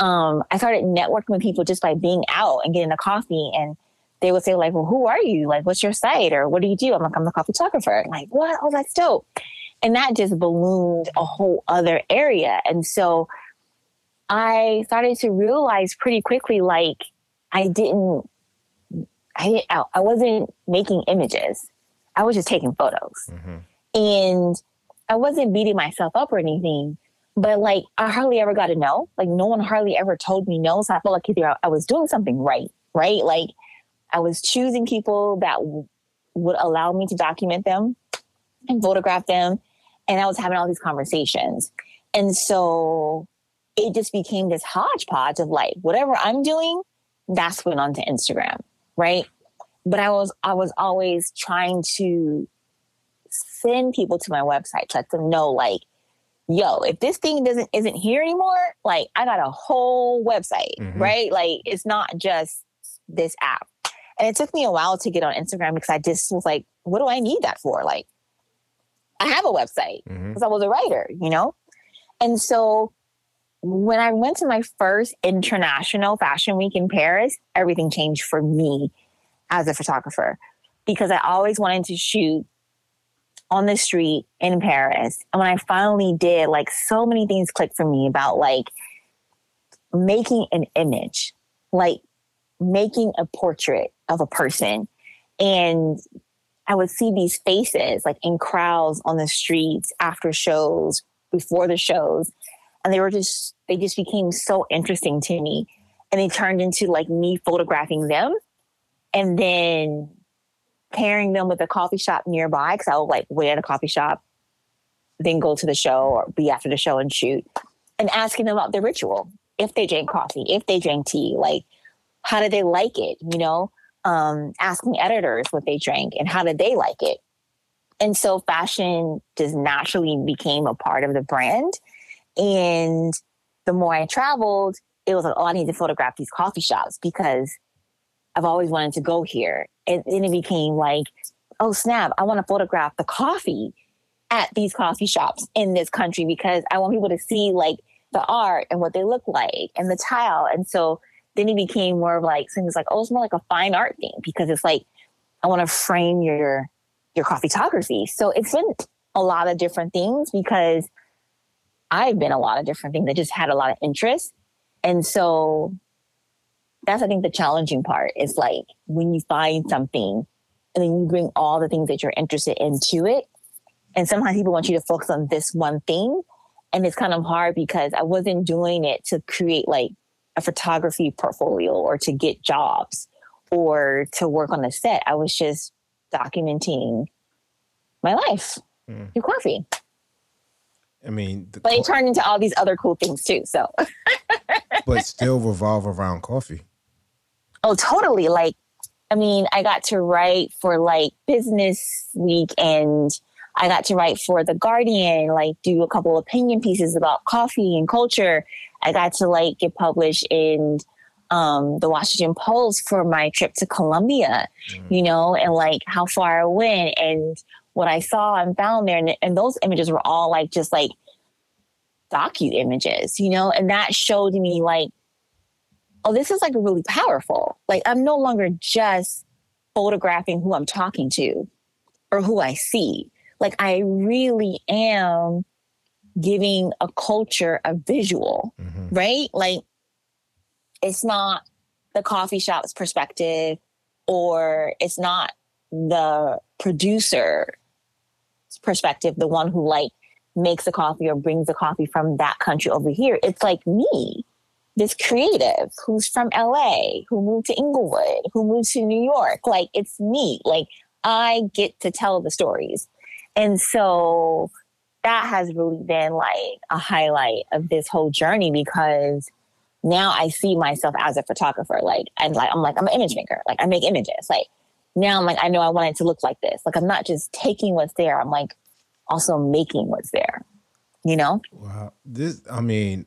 um, I started networking with people just by being out and getting a coffee. And they would say, like, well, who are you? Like, what's your site? Or what do you do? I'm like, I'm a coffee photographer. Like, what? Oh, that's dope. And that just ballooned a whole other area. And so I started to realize pretty quickly, like, I didn't, I, I wasn't making images. I was just taking photos. Mm-hmm. And I wasn't beating myself up or anything, but like I hardly ever got a no. Like no one hardly ever told me no. So I felt like either I was doing something right, right? Like I was choosing people that w- would allow me to document them and photograph them. And I was having all these conversations. And so it just became this hodgepodge of like whatever I'm doing, that's went onto Instagram, right? But I was I was always trying to send people to my website to let them know, like, yo, if this thing doesn't isn't here anymore, like I got a whole website, mm-hmm. right? Like it's not just this app. And it took me a while to get on Instagram because I just was like, what do I need that for? Like, I have a website because mm-hmm. I was a writer, you know? And so when I went to my first international fashion week in Paris, everything changed for me as a photographer because I always wanted to shoot on the street in Paris. And when I finally did, like so many things clicked for me about like making an image, like making a portrait of a person. And I would see these faces like in crowds on the streets after shows, before the shows. And they were just, they just became so interesting to me. And they turned into like me photographing them. And then pairing them with a coffee shop nearby because I would like wait at a coffee shop, then go to the show or be after the show and shoot, and asking them about their ritual. If they drank coffee, if they drank tea, like how did they like it? You know, um, asking editors what they drank and how did they like it. And so fashion just naturally became a part of the brand. And the more I traveled, it was like, oh, I need to photograph these coffee shops because I've always wanted to go here. And then it became like, oh snap, I want to photograph the coffee at these coffee shops in this country because I want people to see like the art and what they look like and the tile. And so then it became more of like things like, oh, it's more like a fine art thing because it's like, I want to frame your your coffee photography. So it's been a lot of different things because I've been a lot of different things that just had a lot of interest. And so that's I think the challenging part is like when you find something and then you bring all the things that you're interested into it. And sometimes people want you to focus on this one thing. And it's kind of hard because I wasn't doing it to create like a photography portfolio or to get jobs or to work on the set. I was just documenting my life mm. through coffee. I mean, but it turned into all these other cool things too. So, but still revolve around coffee. Oh, totally. Like, I mean, I got to write for like Business Week and I got to write for The Guardian, like do a couple opinion pieces about coffee and culture. I got to like get published in um, the Washington Post for my trip to Colombia, mm. you know, and like how far I went and what I saw and found there. And, and those images were all like just like docu images, you know, and that showed me like, oh, this is like really powerful. Like I'm no longer just photographing who I'm talking to or who I see. Like I really am giving a culture a visual, mm-hmm. right? Like it's not the coffee shop's perspective or it's not the producer perspective, the one who like makes the coffee or brings the coffee from that country over here. It's like me, this creative who's from LA, who moved to Inglewood, who moved to New York. Like it's me. Like I get to tell the stories. And so that has really been like a highlight of this whole journey because now I see myself as a photographer. Like, and like, I'm like, I'm an image maker. Like, I make images. Like, now I'm like, I know I want it to look like this. Like, I'm not just taking what's there. I'm like also making what's there, you know? Wow. This, I mean,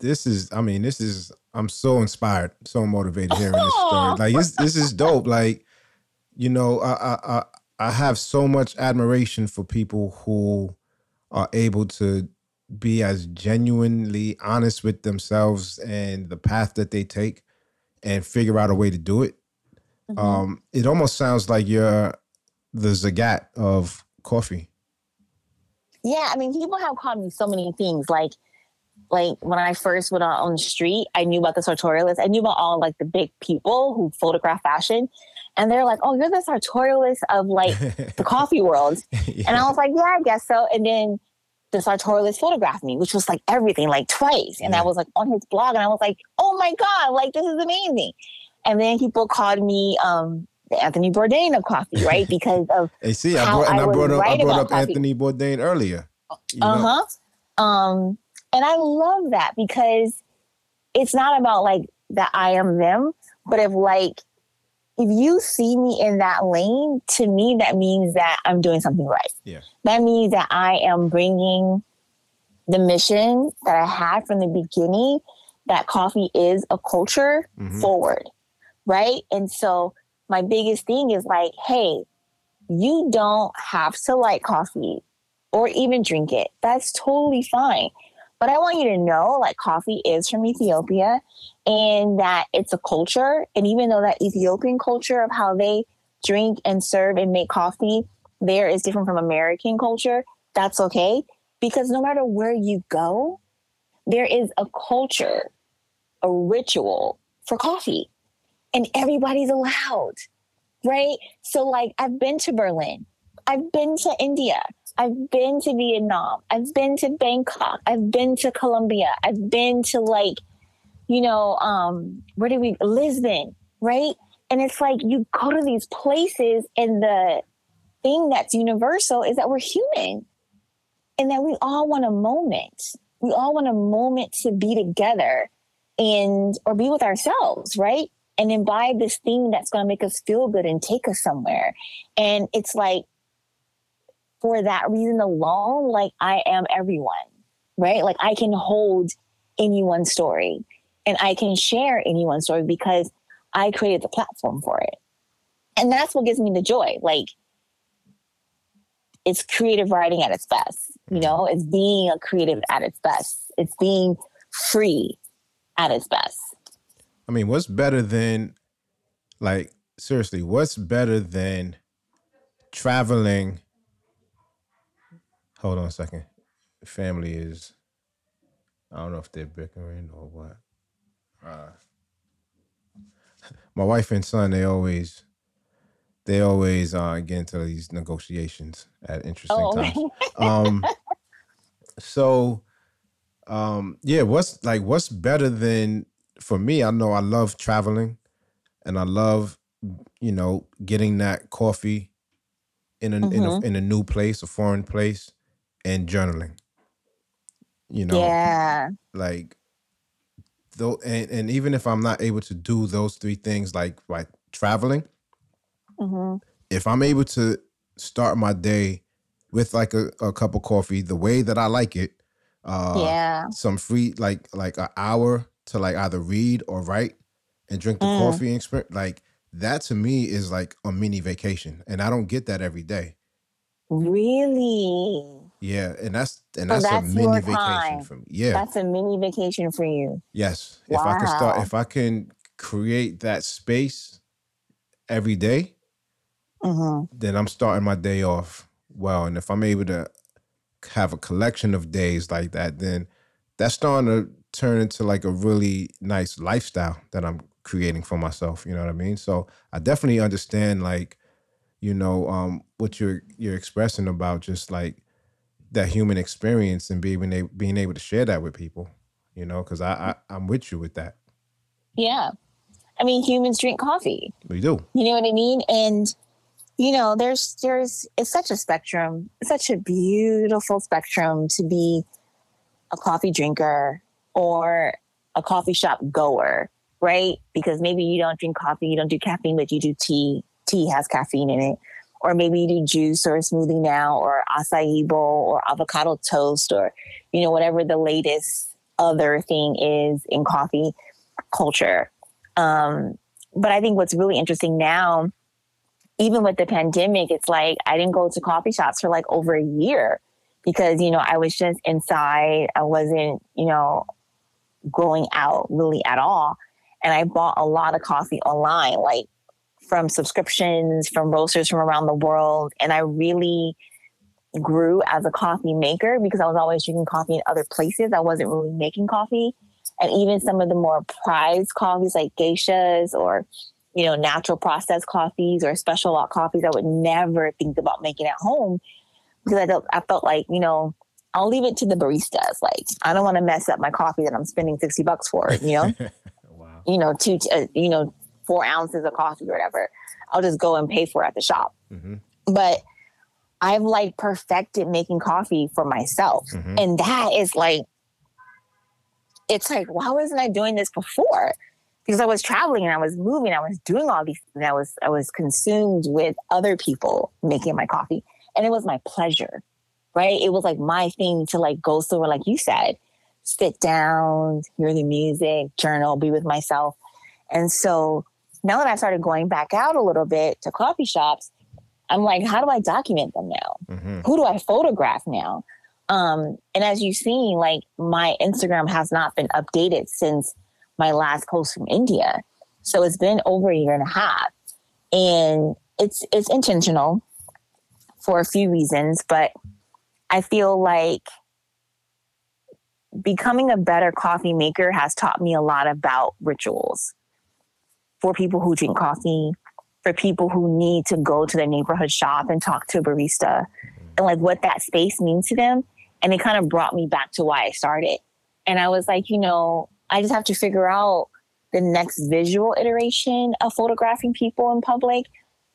this is, I mean, this is, I'm so inspired, so motivated hearing this story. Oh. Like, this, this is dope. Like, you know, I, I, I have so much admiration for people who are able to be as genuinely honest with themselves and the path that they take and figure out a way to do it. Mm-hmm. Um, it almost sounds like you're the Zagat of coffee. Yeah, I mean, people have called me so many things. Like, like when I first went out on the street, I knew about the sartorialist. I knew about all like the big people who photograph fashion, and they're like, "Oh, you're the sartorialist of like the coffee world," yeah. and I was like, "Yeah, I guess so." And then the sartorialist photographed me, which was like everything, like twice. And yeah. I was like on his blog and I was like, oh my God, like this is amazing. And then people called me um, the Anthony Bourdain of coffee, right? Because of hey, see, I brought, and I, I brought up, I brought up Anthony Bourdain earlier. Uh huh. Um, and I love that because it's not about like that I am them, but if like if you see me in that lane, to me, that means that I'm doing something right. Yeah. That means that I am bringing the mission that I had from the beginning that coffee is a culture mm-hmm. forward. Right. And so my biggest thing is like, hey, you don't have to like coffee or even drink it. That's totally fine. But I want you to know like coffee is from Ethiopia and that it's a culture. And even though that Ethiopian culture of how they drink and serve and make coffee there is different from American culture, that's okay. Because no matter where you go, there is a culture, a ritual for coffee, and everybody's allowed, right? So, like, I've been to Berlin, I've been to India, I've been to Vietnam. I've been to Bangkok. I've been to Colombia. I've been to like, you know, um, where did we Lisbon, right? And it's like you go to these places and the thing that's universal is that we're human and that we all want a moment. We all want a moment to be together and or be with ourselves, right? And imbibe this thing that's going to make us feel good and take us somewhere. And it's like for that reason alone, like I am everyone, right? Like I can hold anyone's story and I can share anyone's story because I created the platform for it. And that's what gives me the joy. Like it's creative writing at its best, you mm-hmm. know, it's being a creative at its best. It's being free at its best. I mean, what's better than like seriously, what's better than traveling Hold on a second. Family is. I don't know if they're bickering or what. Uh, my wife and son they always they always uh, get into these negotiations at interesting Oh, times. Um, so um, yeah, what's like what's better than for me? I know I love traveling, and I love you know getting that coffee in a, Mm-hmm. a in a new place, a foreign place, and journaling. You know, yeah. like though and, and even if i'm not able to do those three things like like traveling hmm if i'm able to start my day with like a, a cup of coffee the way that i like it uh yeah. some free like like an hour to like either read or write and drink the Mm. coffee experience like that to me is like a mini vacation and i don't get that every day Really? Yeah and that's and So that's, that's a mini vacation time. for me yeah That's a mini vacation for you. Yes. If I can start, if I can create that space every day, hmm then I'm starting my day off well. And if I'm able to have a collection of days like that, then that's starting to turn into like a really nice lifestyle that I'm creating for myself. You know what I mean? So I definitely understand like, you know, um, what you're you're expressing about just like that human experience and being able being able to share that with people. You know, because I, I I'm with you with that. Yeah. I mean, humans drink coffee. We do. You know what I mean? And you know, there's there's it's such a spectrum, such a beautiful spectrum to be a coffee drinker or a coffee shop goer, right? Because maybe you don't drink coffee, you don't do caffeine, but you do tea. Tea has caffeine in it. Or maybe you do juice or a smoothie now or acai bowl or avocado toast or, you know, whatever the latest other thing is in coffee culture. Um, but I think what's really interesting now, even with the pandemic, it's like I didn't go to coffee shops for like over a year because, you know, I was just inside. I wasn't, you know, going out really at all. And I bought a lot of coffee online, like from subscriptions, from roasters from around the world. And I really grew as a coffee maker because I was always drinking coffee in other places. I wasn't really making coffee. And even some of the more prized coffees like geishas or, you know, natural processed coffees or special lot coffees, I would never think about making at home because I felt, I felt like, you know, I'll leave it to the baristas. Like, I don't want to mess up my coffee that I'm spending 60 bucks for, you know? wow. you know, two, uh, you know, four ounces of coffee or whatever. I'll just go and pay for it at the shop. hmm But I've like perfected making coffee for myself. hmm And that is like, it's like, why wasn't I doing this before? Because I was traveling and I was moving, I was doing all these things. I was I was consumed with other people making my coffee. And it was my pleasure. Right. It was like my thing to like go somewhere, like you said, sit down, hear the music, journal, be with myself. And so now that I started going back out a little bit to coffee shops, I'm like, how do I document them now? hmm who do I photograph now? Um, and as you've seen, like my Instagram has not been updated since my last post from India. So it's been over a year and a half. And it's it's intentional for a few reasons, but I feel like becoming a better coffee maker has taught me a lot about rituals for people who drink coffee, for people who need to go to their neighborhood shop and talk to a barista mm-hmm. and like what that space means to them. And it kind of brought me back to why I started. And I was like, you know, I just have to figure out the next visual iteration of photographing people in public,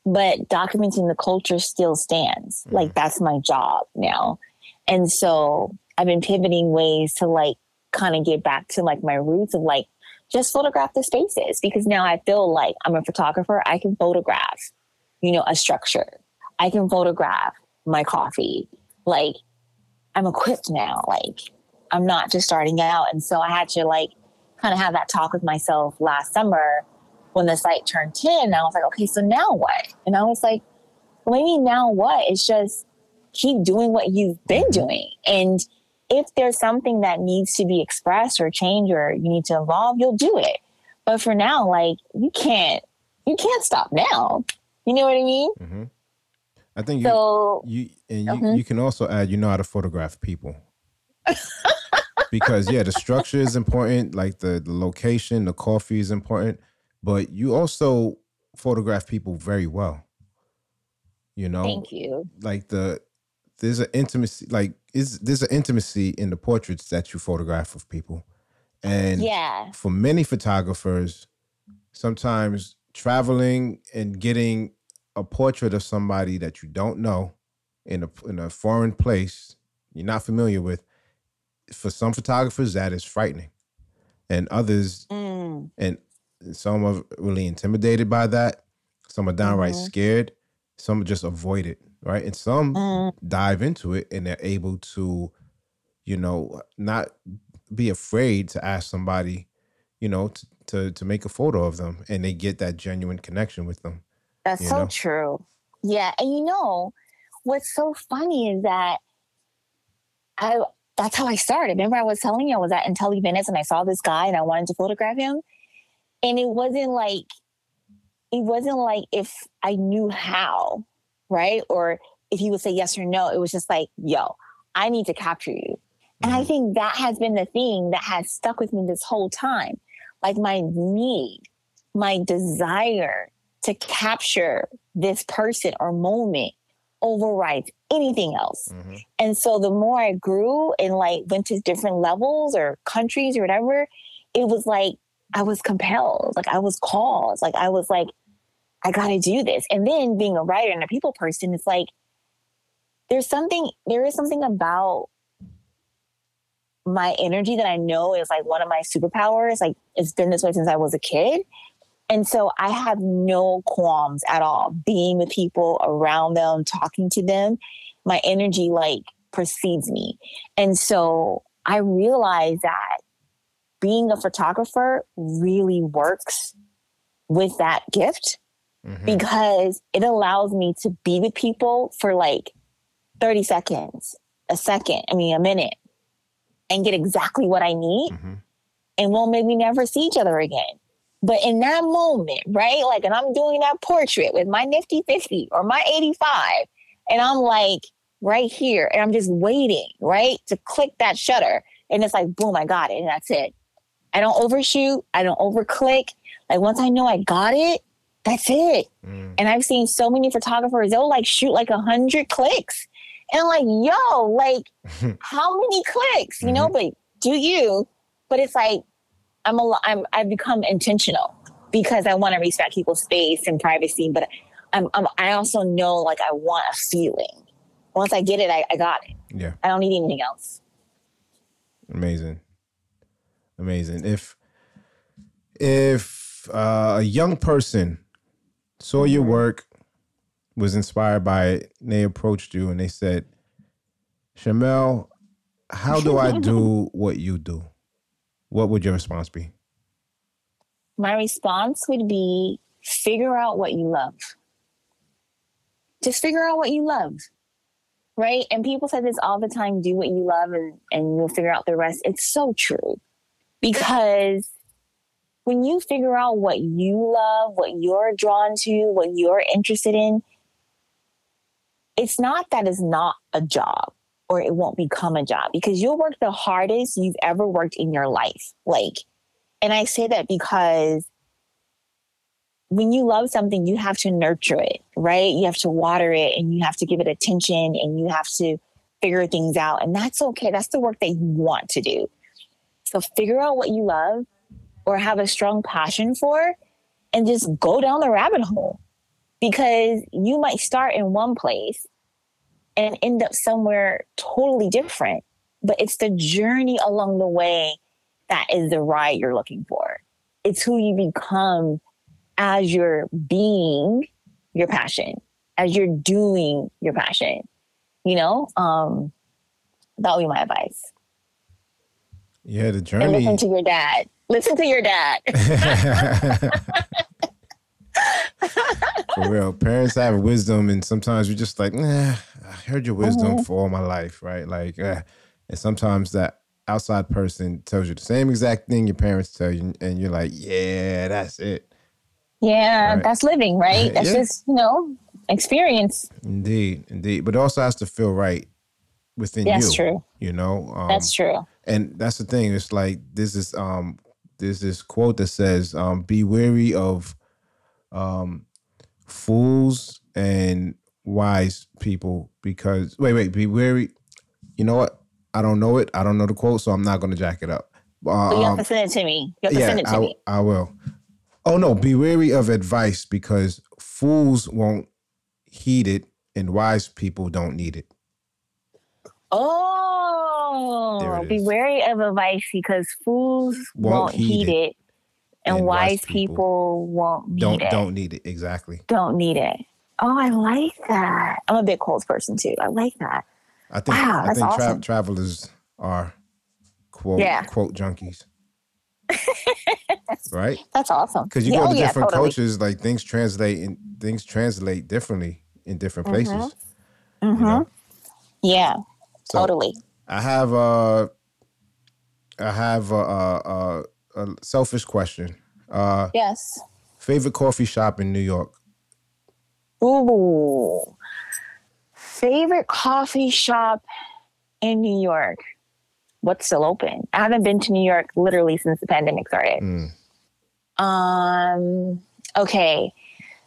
but documenting the culture still stands. Mm-hmm. Like that's my job now. And so I've been pivoting ways to like kind of get back to like my roots of like just photograph the spaces because now I feel like I'm a photographer. I can photograph, you know, a structure. I can photograph my coffee. Like I'm equipped now. Like I'm not just starting out. And so I had to like kind of have that talk with myself last summer when the site turned 10. I was like, okay, so now what? And I was like, what do you mean now what? It's just keep doing what you've been mm-hmm. doing. And if there's something that needs to be expressed or changed or you need to evolve, you'll do it. But for now, like you can't, you can't stop now. You know what I mean? hmm I think you So you and you, Mhm. you can also add you know how to photograph people. because yeah, the structure is important, like the, the location, the coffee is important, but you also photograph people very well. You know, Thank you. like the there's an intimacy, like is there's an intimacy in the portraits that you photograph of people, and Yeah. for many photographers, sometimes traveling and getting a portrait of somebody that you don't know in a in a foreign place you're not familiar with, for some photographers that is frightening, and others Mm. and some are really intimidated by that. Some are downright Mhm. scared. Some just avoid it, right? And some Mm. dive into it and they're able to, you know, not be afraid to ask somebody, you know, to to, to make a photo of them, and they get that genuine connection with them. That's so know? true. Yeah, and you know what's so funny is that I that's how I started. Remember, I was telling you I was at Intelli Venice and I saw this guy and I wanted to photograph him, and it wasn't like it wasn't like if I knew how, right, or if he would say yes or no. It was just like, yo, I need to capture you. And I Mhm. think that has been the thing that has stuck with me this whole time. Like my need, my desire to capture this person or moment overrides anything else. Mhm. And so the more I grew and like went to different levels or countries or whatever, it was like I was compelled, like I was called, like I was like, I gotta do this. And then being a writer and a people person, it's like there's something, there is something about my energy that I know is like one of my superpowers. Like it's been this way since I was a kid. And so I have no qualms at all being with people around them, talking to them. My energy like precedes me. And so I realized that being a photographer really works with that gift Mhm. because it allows me to be with people for like 30 seconds, a second, I mean, a minute, and get exactly what I need Mhm. and we'll maybe never see each other again. But in that moment, right? Like, and I'm doing that portrait with my nifty 50 or my 85, and I'm like right here, and I'm just waiting, right? To click that shutter. And it's like, boom, I got it. And that's it. I don't overshoot, I don't overclick. Like, once I know I got it, that's it. Mm. And I've seen so many photographers, they'll like shoot like a hundred clicks. And I'm like, yo, like, how many clicks? You know, but do you? But it's like, I'm a, I'm, I've become intentional because I want to respect people's space and privacy. But I'm, I'm, I also know like I want a feeling. Once I get it, I, I got it. Yeah. I don't need anything else. Amazing. Amazing. If if uh, a young person saw your Mhm. work, was inspired by it, and they approached you and they said, Chérmelle, how do I do what you do? What would your response be? My response would be figure out what you love. Just figure out what you love. Right? And people say this all the time do what you love and, and you'll figure out the rest. It's so true. Because when you figure out what you love, what you're drawn to, what you're interested in, it's not that it's not a job or it won't become a job because you'll work the hardest you've ever worked in your life. Like, and I say that because when you love something, you have to nurture it, right? You have to water it and you have to give it attention and you have to figure things out. And that's okay. That's the work that you want to do. So figure out what you love or have a strong passion for and just go down the rabbit hole because you might start in one place and end up somewhere totally different. But it's the journey along the way that is the ride you're looking for. It's who you become as you're being your passion, as you're doing your passion. You know, um, that would be my advice. Yeah, the And journey. listen to your dad. Listen to your dad. for real. Parents have wisdom, and sometimes you're just like, nah, I heard your wisdom Mhm. for all my life, right? Like, eh. and sometimes that outside person tells you the same exact thing your parents tell you, and you're like, yeah, that's it. yeah, Right. that's living, right? That's Yeah. just, you know, experience. Indeed, indeed. But it also has to feel right within That's you. That's true. You know, um, That's true. And that's the thing. It's like this is um there's this quote that says, um, be wary of um fools and wise people because wait, wait, be wary. You know what? I don't know it. I don't know the quote, so I'm not gonna jack it up. Uh, you have um, to send it to me. You have to yeah, send it to I, me. I will. Oh no, be wary of advice because fools won't heed it and wise people don't need it. Oh, be wary of advice because fools won't, won't heed, it, it and, and, wise people, people won't need don't, it. Don't need it exactly. Don't need it. Oh, I like that. I'm a big Coles person too. I like that. I think wow, I think awesome. tra- travelers are quote yeah. quote junkies. right? That's awesome. Because you yeah, go to oh, different yeah, totally. cultures, like things translate and things translate differently in different places. Mm-hmm. mm-hmm. You know? Yeah. So totally. I have a, I have a, a, a selfish question. Uh, yes. Favorite coffee shop in New York? Ooh. Favorite coffee shop in New York? What's still open? I haven't been to New York literally since the pandemic started. Mm. Um. Okay.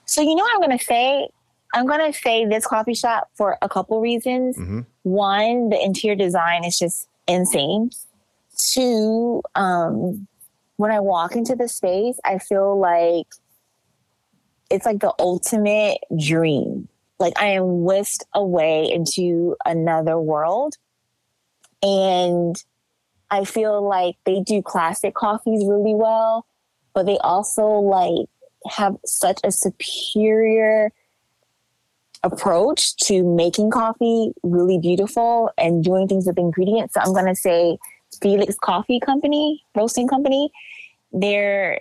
So you know what I'm gonna say? I'm going to say this coffee shop for a couple reasons. Mm-hmm. One, the interior design is just insane. Two, um, when I walk into the space, I feel like it's like the ultimate dream. Like I am whisked away into another world. And I feel like they do classic coffees really well, but they also like have such a superior approach to making coffee really beautiful and doing things with ingredients. So I'm going to say Felix Coffee Company, roasting company. They're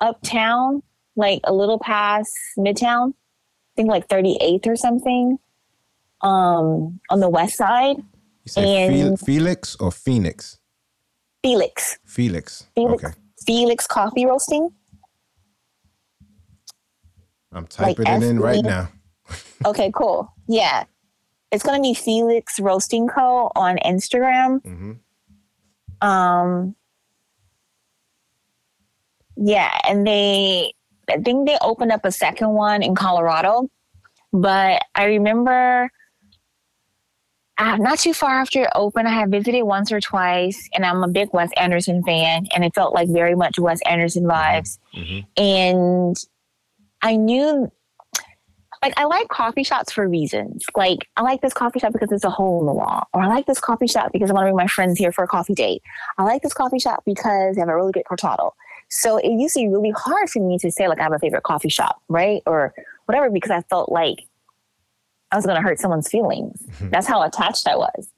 uptown, like a little past Midtown. I think like 38th or something. Um, on the west side. You say and Felix or Phoenix? Felix. Felix. Felix. Okay. Felix Coffee Roasting. I'm typing like it in right now okay, cool. Yeah. It's going to be Felix Roasting Co. on Instagram. Mm-hmm. Um, yeah, and they, I think they opened up a second one in Colorado, but I remember uh, not too far after it opened, I had visited once or twice, and I'm a big Wes Anderson fan, and it felt like very much Wes Anderson vibes. Mm-hmm. And I knew like I like coffee shops for reasons. Like I like this coffee shop because it's a hole in the wall, or I like this coffee shop because I want to bring my friends here for a coffee date. I like this coffee shop because they have a really good cortado. So it used to be really hard for me to say like I have a favorite coffee shop, right, or whatever, because I felt like I was going to hurt someone's feelings. Mm-hmm. That's how attached I was.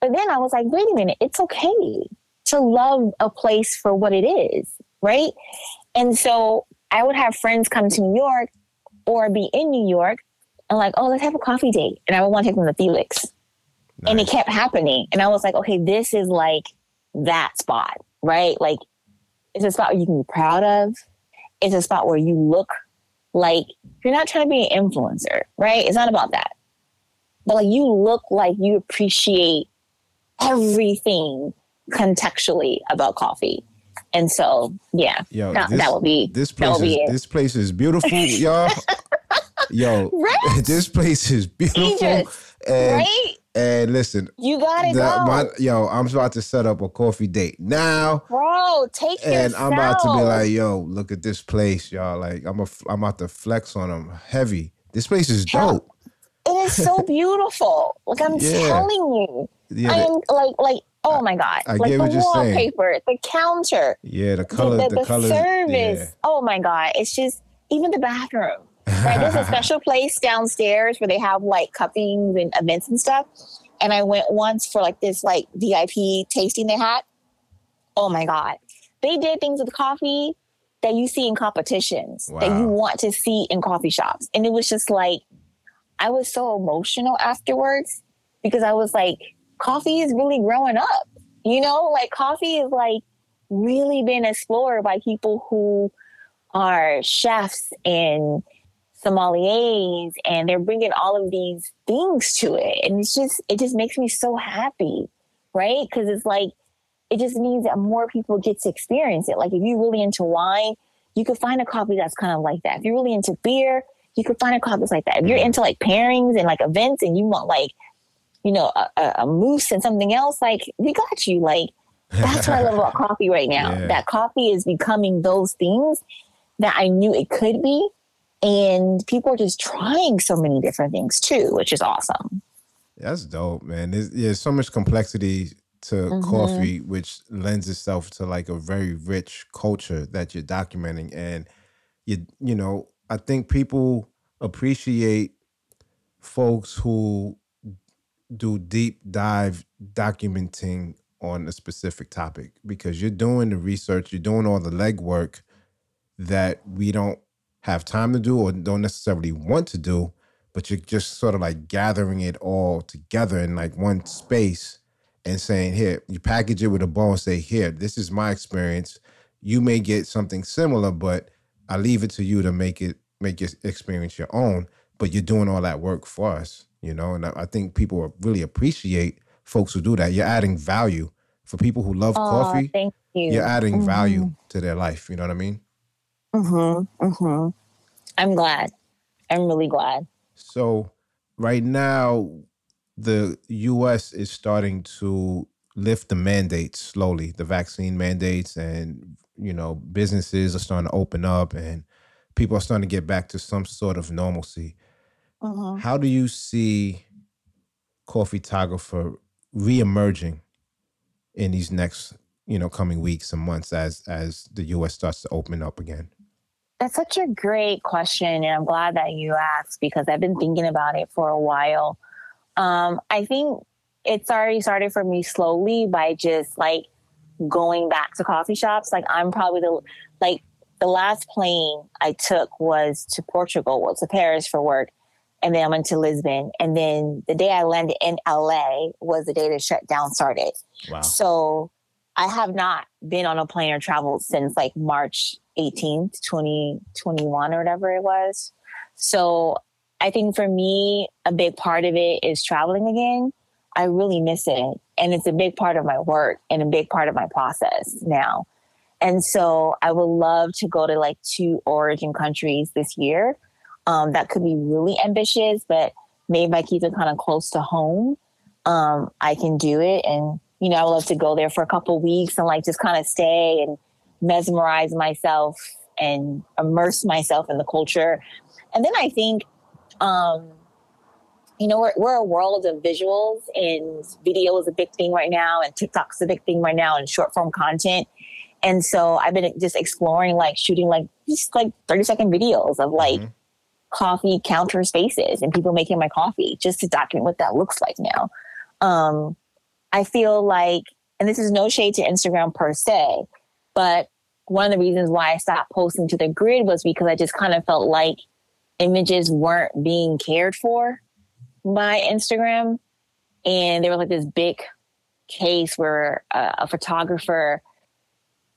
But then I was like, wait a minute, it's okay to love a place for what it is, right? And so I would have friends come to New York or be in New York and like, oh, let's have a coffee date. And I would want to take them to Felix. Nice. And it kept happening. And I was like, okay, this is like that spot, right? Like it's a spot where you can be proud of. It's a spot where you look like you're not trying to be an influencer, right? It's not about that. But like you look like you appreciate everything contextually about coffee. And so, yeah, Yo, that, this, that would be this place. Is, this place is beautiful, y'all. Yo, right? this place is beautiful. and, right? And listen, you gotta the, go. My, yo, I'm about to set up a coffee date now, bro. Take and yourself. I'm about to be like, yo, look at this place, y'all. Like, I'm a, I'm about to flex on them heavy. This place is dope. It is so beautiful. like I'm yeah. telling you, yeah, I am like, like Oh my god! I like the wallpaper, the counter, yeah, the color, the, the, the, the colors, service. Yeah. Oh my god! It's just even the bathroom. Right? There's a special place downstairs where they have like cuppings and events and stuff. And I went once for like this like VIP tasting they had. Oh my god! They did things with coffee that you see in competitions wow. that you want to see in coffee shops, and it was just like I was so emotional afterwards because I was like coffee is really growing up. You know, like coffee is like really been explored by people who are chefs and sommeliers and they're bringing all of these things to it and it's just it just makes me so happy right because it's like it just means that more people get to experience it. Like if you're really into wine, you could find a coffee that's kind of like that. If you're really into beer, you could find a coffee that's like that. If you're mm-hmm. into like pairings and like events and you want like, you know, a, a, mousse and something else, like we got you. Like that's what I love about coffee right now. Yeah. That coffee is becoming those things that I knew it could be. And people are just trying so many different things too, which is awesome. That's dope, man. There's, there's so much complexity to mm-hmm. coffee, which lends itself to like a very rich culture that you're documenting. And you, you know, I think people appreciate folks who do deep dive documenting on a specific topic because you're doing the research, you're doing all the legwork that we don't have time to do or don't necessarily want to do, but you're just sort of like gathering it all together in like one space and saying, here, you package it with a bow and say, here, this is my experience. You may get something similar, but I leave it to you to make it make your experience your own. But you're doing all that work for us, you know. And I think people really appreciate folks who do that. You're adding value for people who love oh, coffee. Thank you. You're adding mm-hmm. value to their life. You know what I mean? Mm-hmm. Mm-hmm. I'm glad. I'm really glad. So right now, the U.S. is starting to lift the mandates slowly, the vaccine mandates, and you know businesses are starting to open up, and people are starting to get back to some sort of normalcy. Mm-hmm. How do you see coffee Coffeetographer reemerging in these next, you know, coming weeks and months as as the U.S. starts to open up again? That's such a great question, and I'm glad that you asked because I've been thinking about it for a while. Um, I think it's already started for me slowly by just like going back to coffee shops. Like I'm probably the like the last plane I took was to Portugal, well to Paris for work, and then I went to Lisbon. And then the day I landed in LA was the day the shutdown started. Wow. So I have not been on a plane or traveled since like March 18th, 2021 or whatever it was. So I think for me, a big part of it is traveling again. I really miss it. And it's a big part of my work and a big part of my process now. And so I would love to go to like two origin countries this year. Um, that could be really ambitious, but maybe I keep it kind of close to home, um, I can do it. And, you know, I would love to go there for a couple weeks and like just kind of stay and mesmerize myself and immerse myself in the culture. And then I think, um, you know, we're, we're a world of visuals and video is a big thing right now and TikTok's a big thing right now and short form content. And so I've been just exploring like shooting like just like 30 second videos of like mm-hmm. Coffee counter spaces and people making my coffee just to document what that looks like now. Um, I feel like, and this is no shade to Instagram per se, but one of the reasons why I stopped posting to the grid was because I just kind of felt like images weren't being cared for by Instagram. And there was like this big case where a, a photographer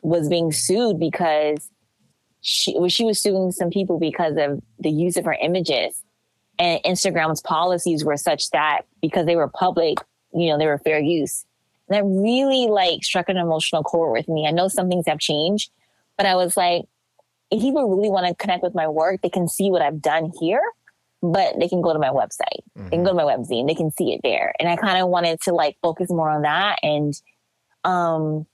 was being sued because she she was suing some people because of the use of her images. And Instagram's policies were such that because they were public, you know, they were fair use. And that really like struck an emotional chord with me. I know some things have changed, but I was like, if people really want to connect with my work, they can see what I've done here, but they can go to my website. Mm-hmm. They can go to my webzine. They can see it there. And I kind of wanted to like focus more on that. And um,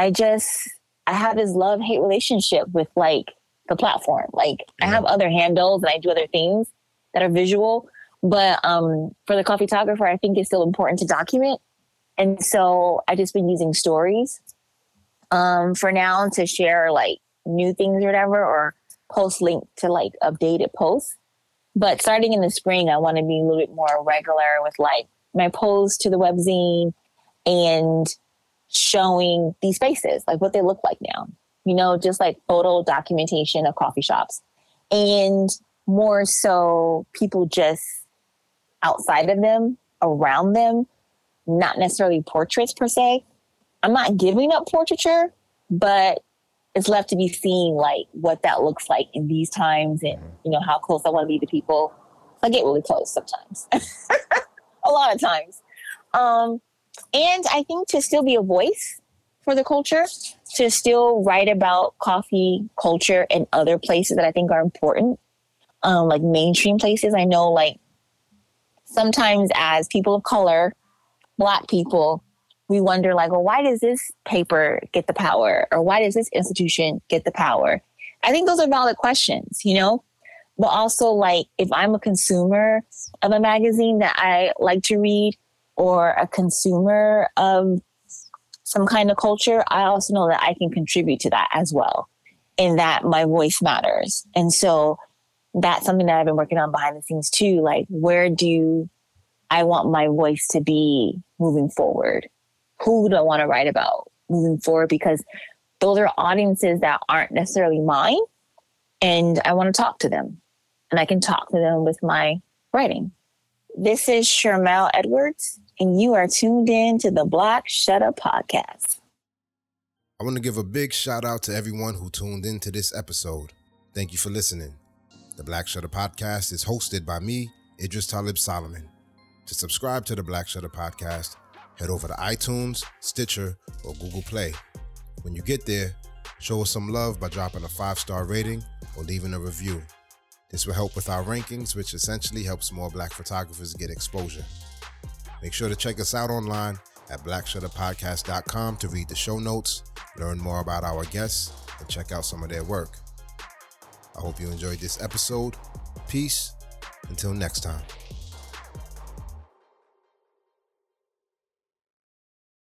I just, I have this love hate relationship with like the platform. Like I have other handles and I do other things that are visual. But um, for the coffeetographer, I think it's still important to document. And so I've just been using stories um, for now to share like new things or whatever, or post link to like updated posts. But starting in the spring, I want to be a little bit more regular with like my posts to the webzine and showing these spaces, like what they look like now. You know, just like photo documentation of coffee shops. And more so people just outside of them, around them, not necessarily portraits per se, I'm not giving up portraiture, but it's left to be seen like what that looks like in these times and you know how close I want to be to people. I get really close sometimes. a lot of times. Um, and I think to still be a voice for the culture, to still write about coffee culture and other places that I think are important, um, like mainstream places. I know, like sometimes as people of color, Black people, we wonder, like, well, why does this paper get the power, or why does this institution get the power? I think those are valid questions, you know. But also, like, if I'm a consumer of a magazine that I like to read, or a consumer of some kind of culture, I also know that I can contribute to that as well, in that my voice matters. And so that's something that I've been working on behind the scenes too. Like, where do I want my voice to be moving forward? Who do I want to write about moving forward? Because those are audiences that aren't necessarily mine. And I want to talk to them. And I can talk to them with my writing. This is Chérmelle Edwards, and you are tuned in to the Black Shutter podcast. I want to give a big shout out to everyone who tuned in to this episode. Thank you for listening. The Black Shutter podcast is hosted by me, Idris Talib Solomon. To subscribe to the Black Shutter podcast, head over to iTunes, Stitcher, or Google Play. When you get there, show us some love by dropping a five star rating or leaving a review. This will help with our rankings, which essentially helps more black photographers get exposure. Make sure to check us out online at blackshutterpodcast.com to read the show notes, learn more about our guests, and check out some of their work. I hope you enjoyed this episode. Peace. Until next time.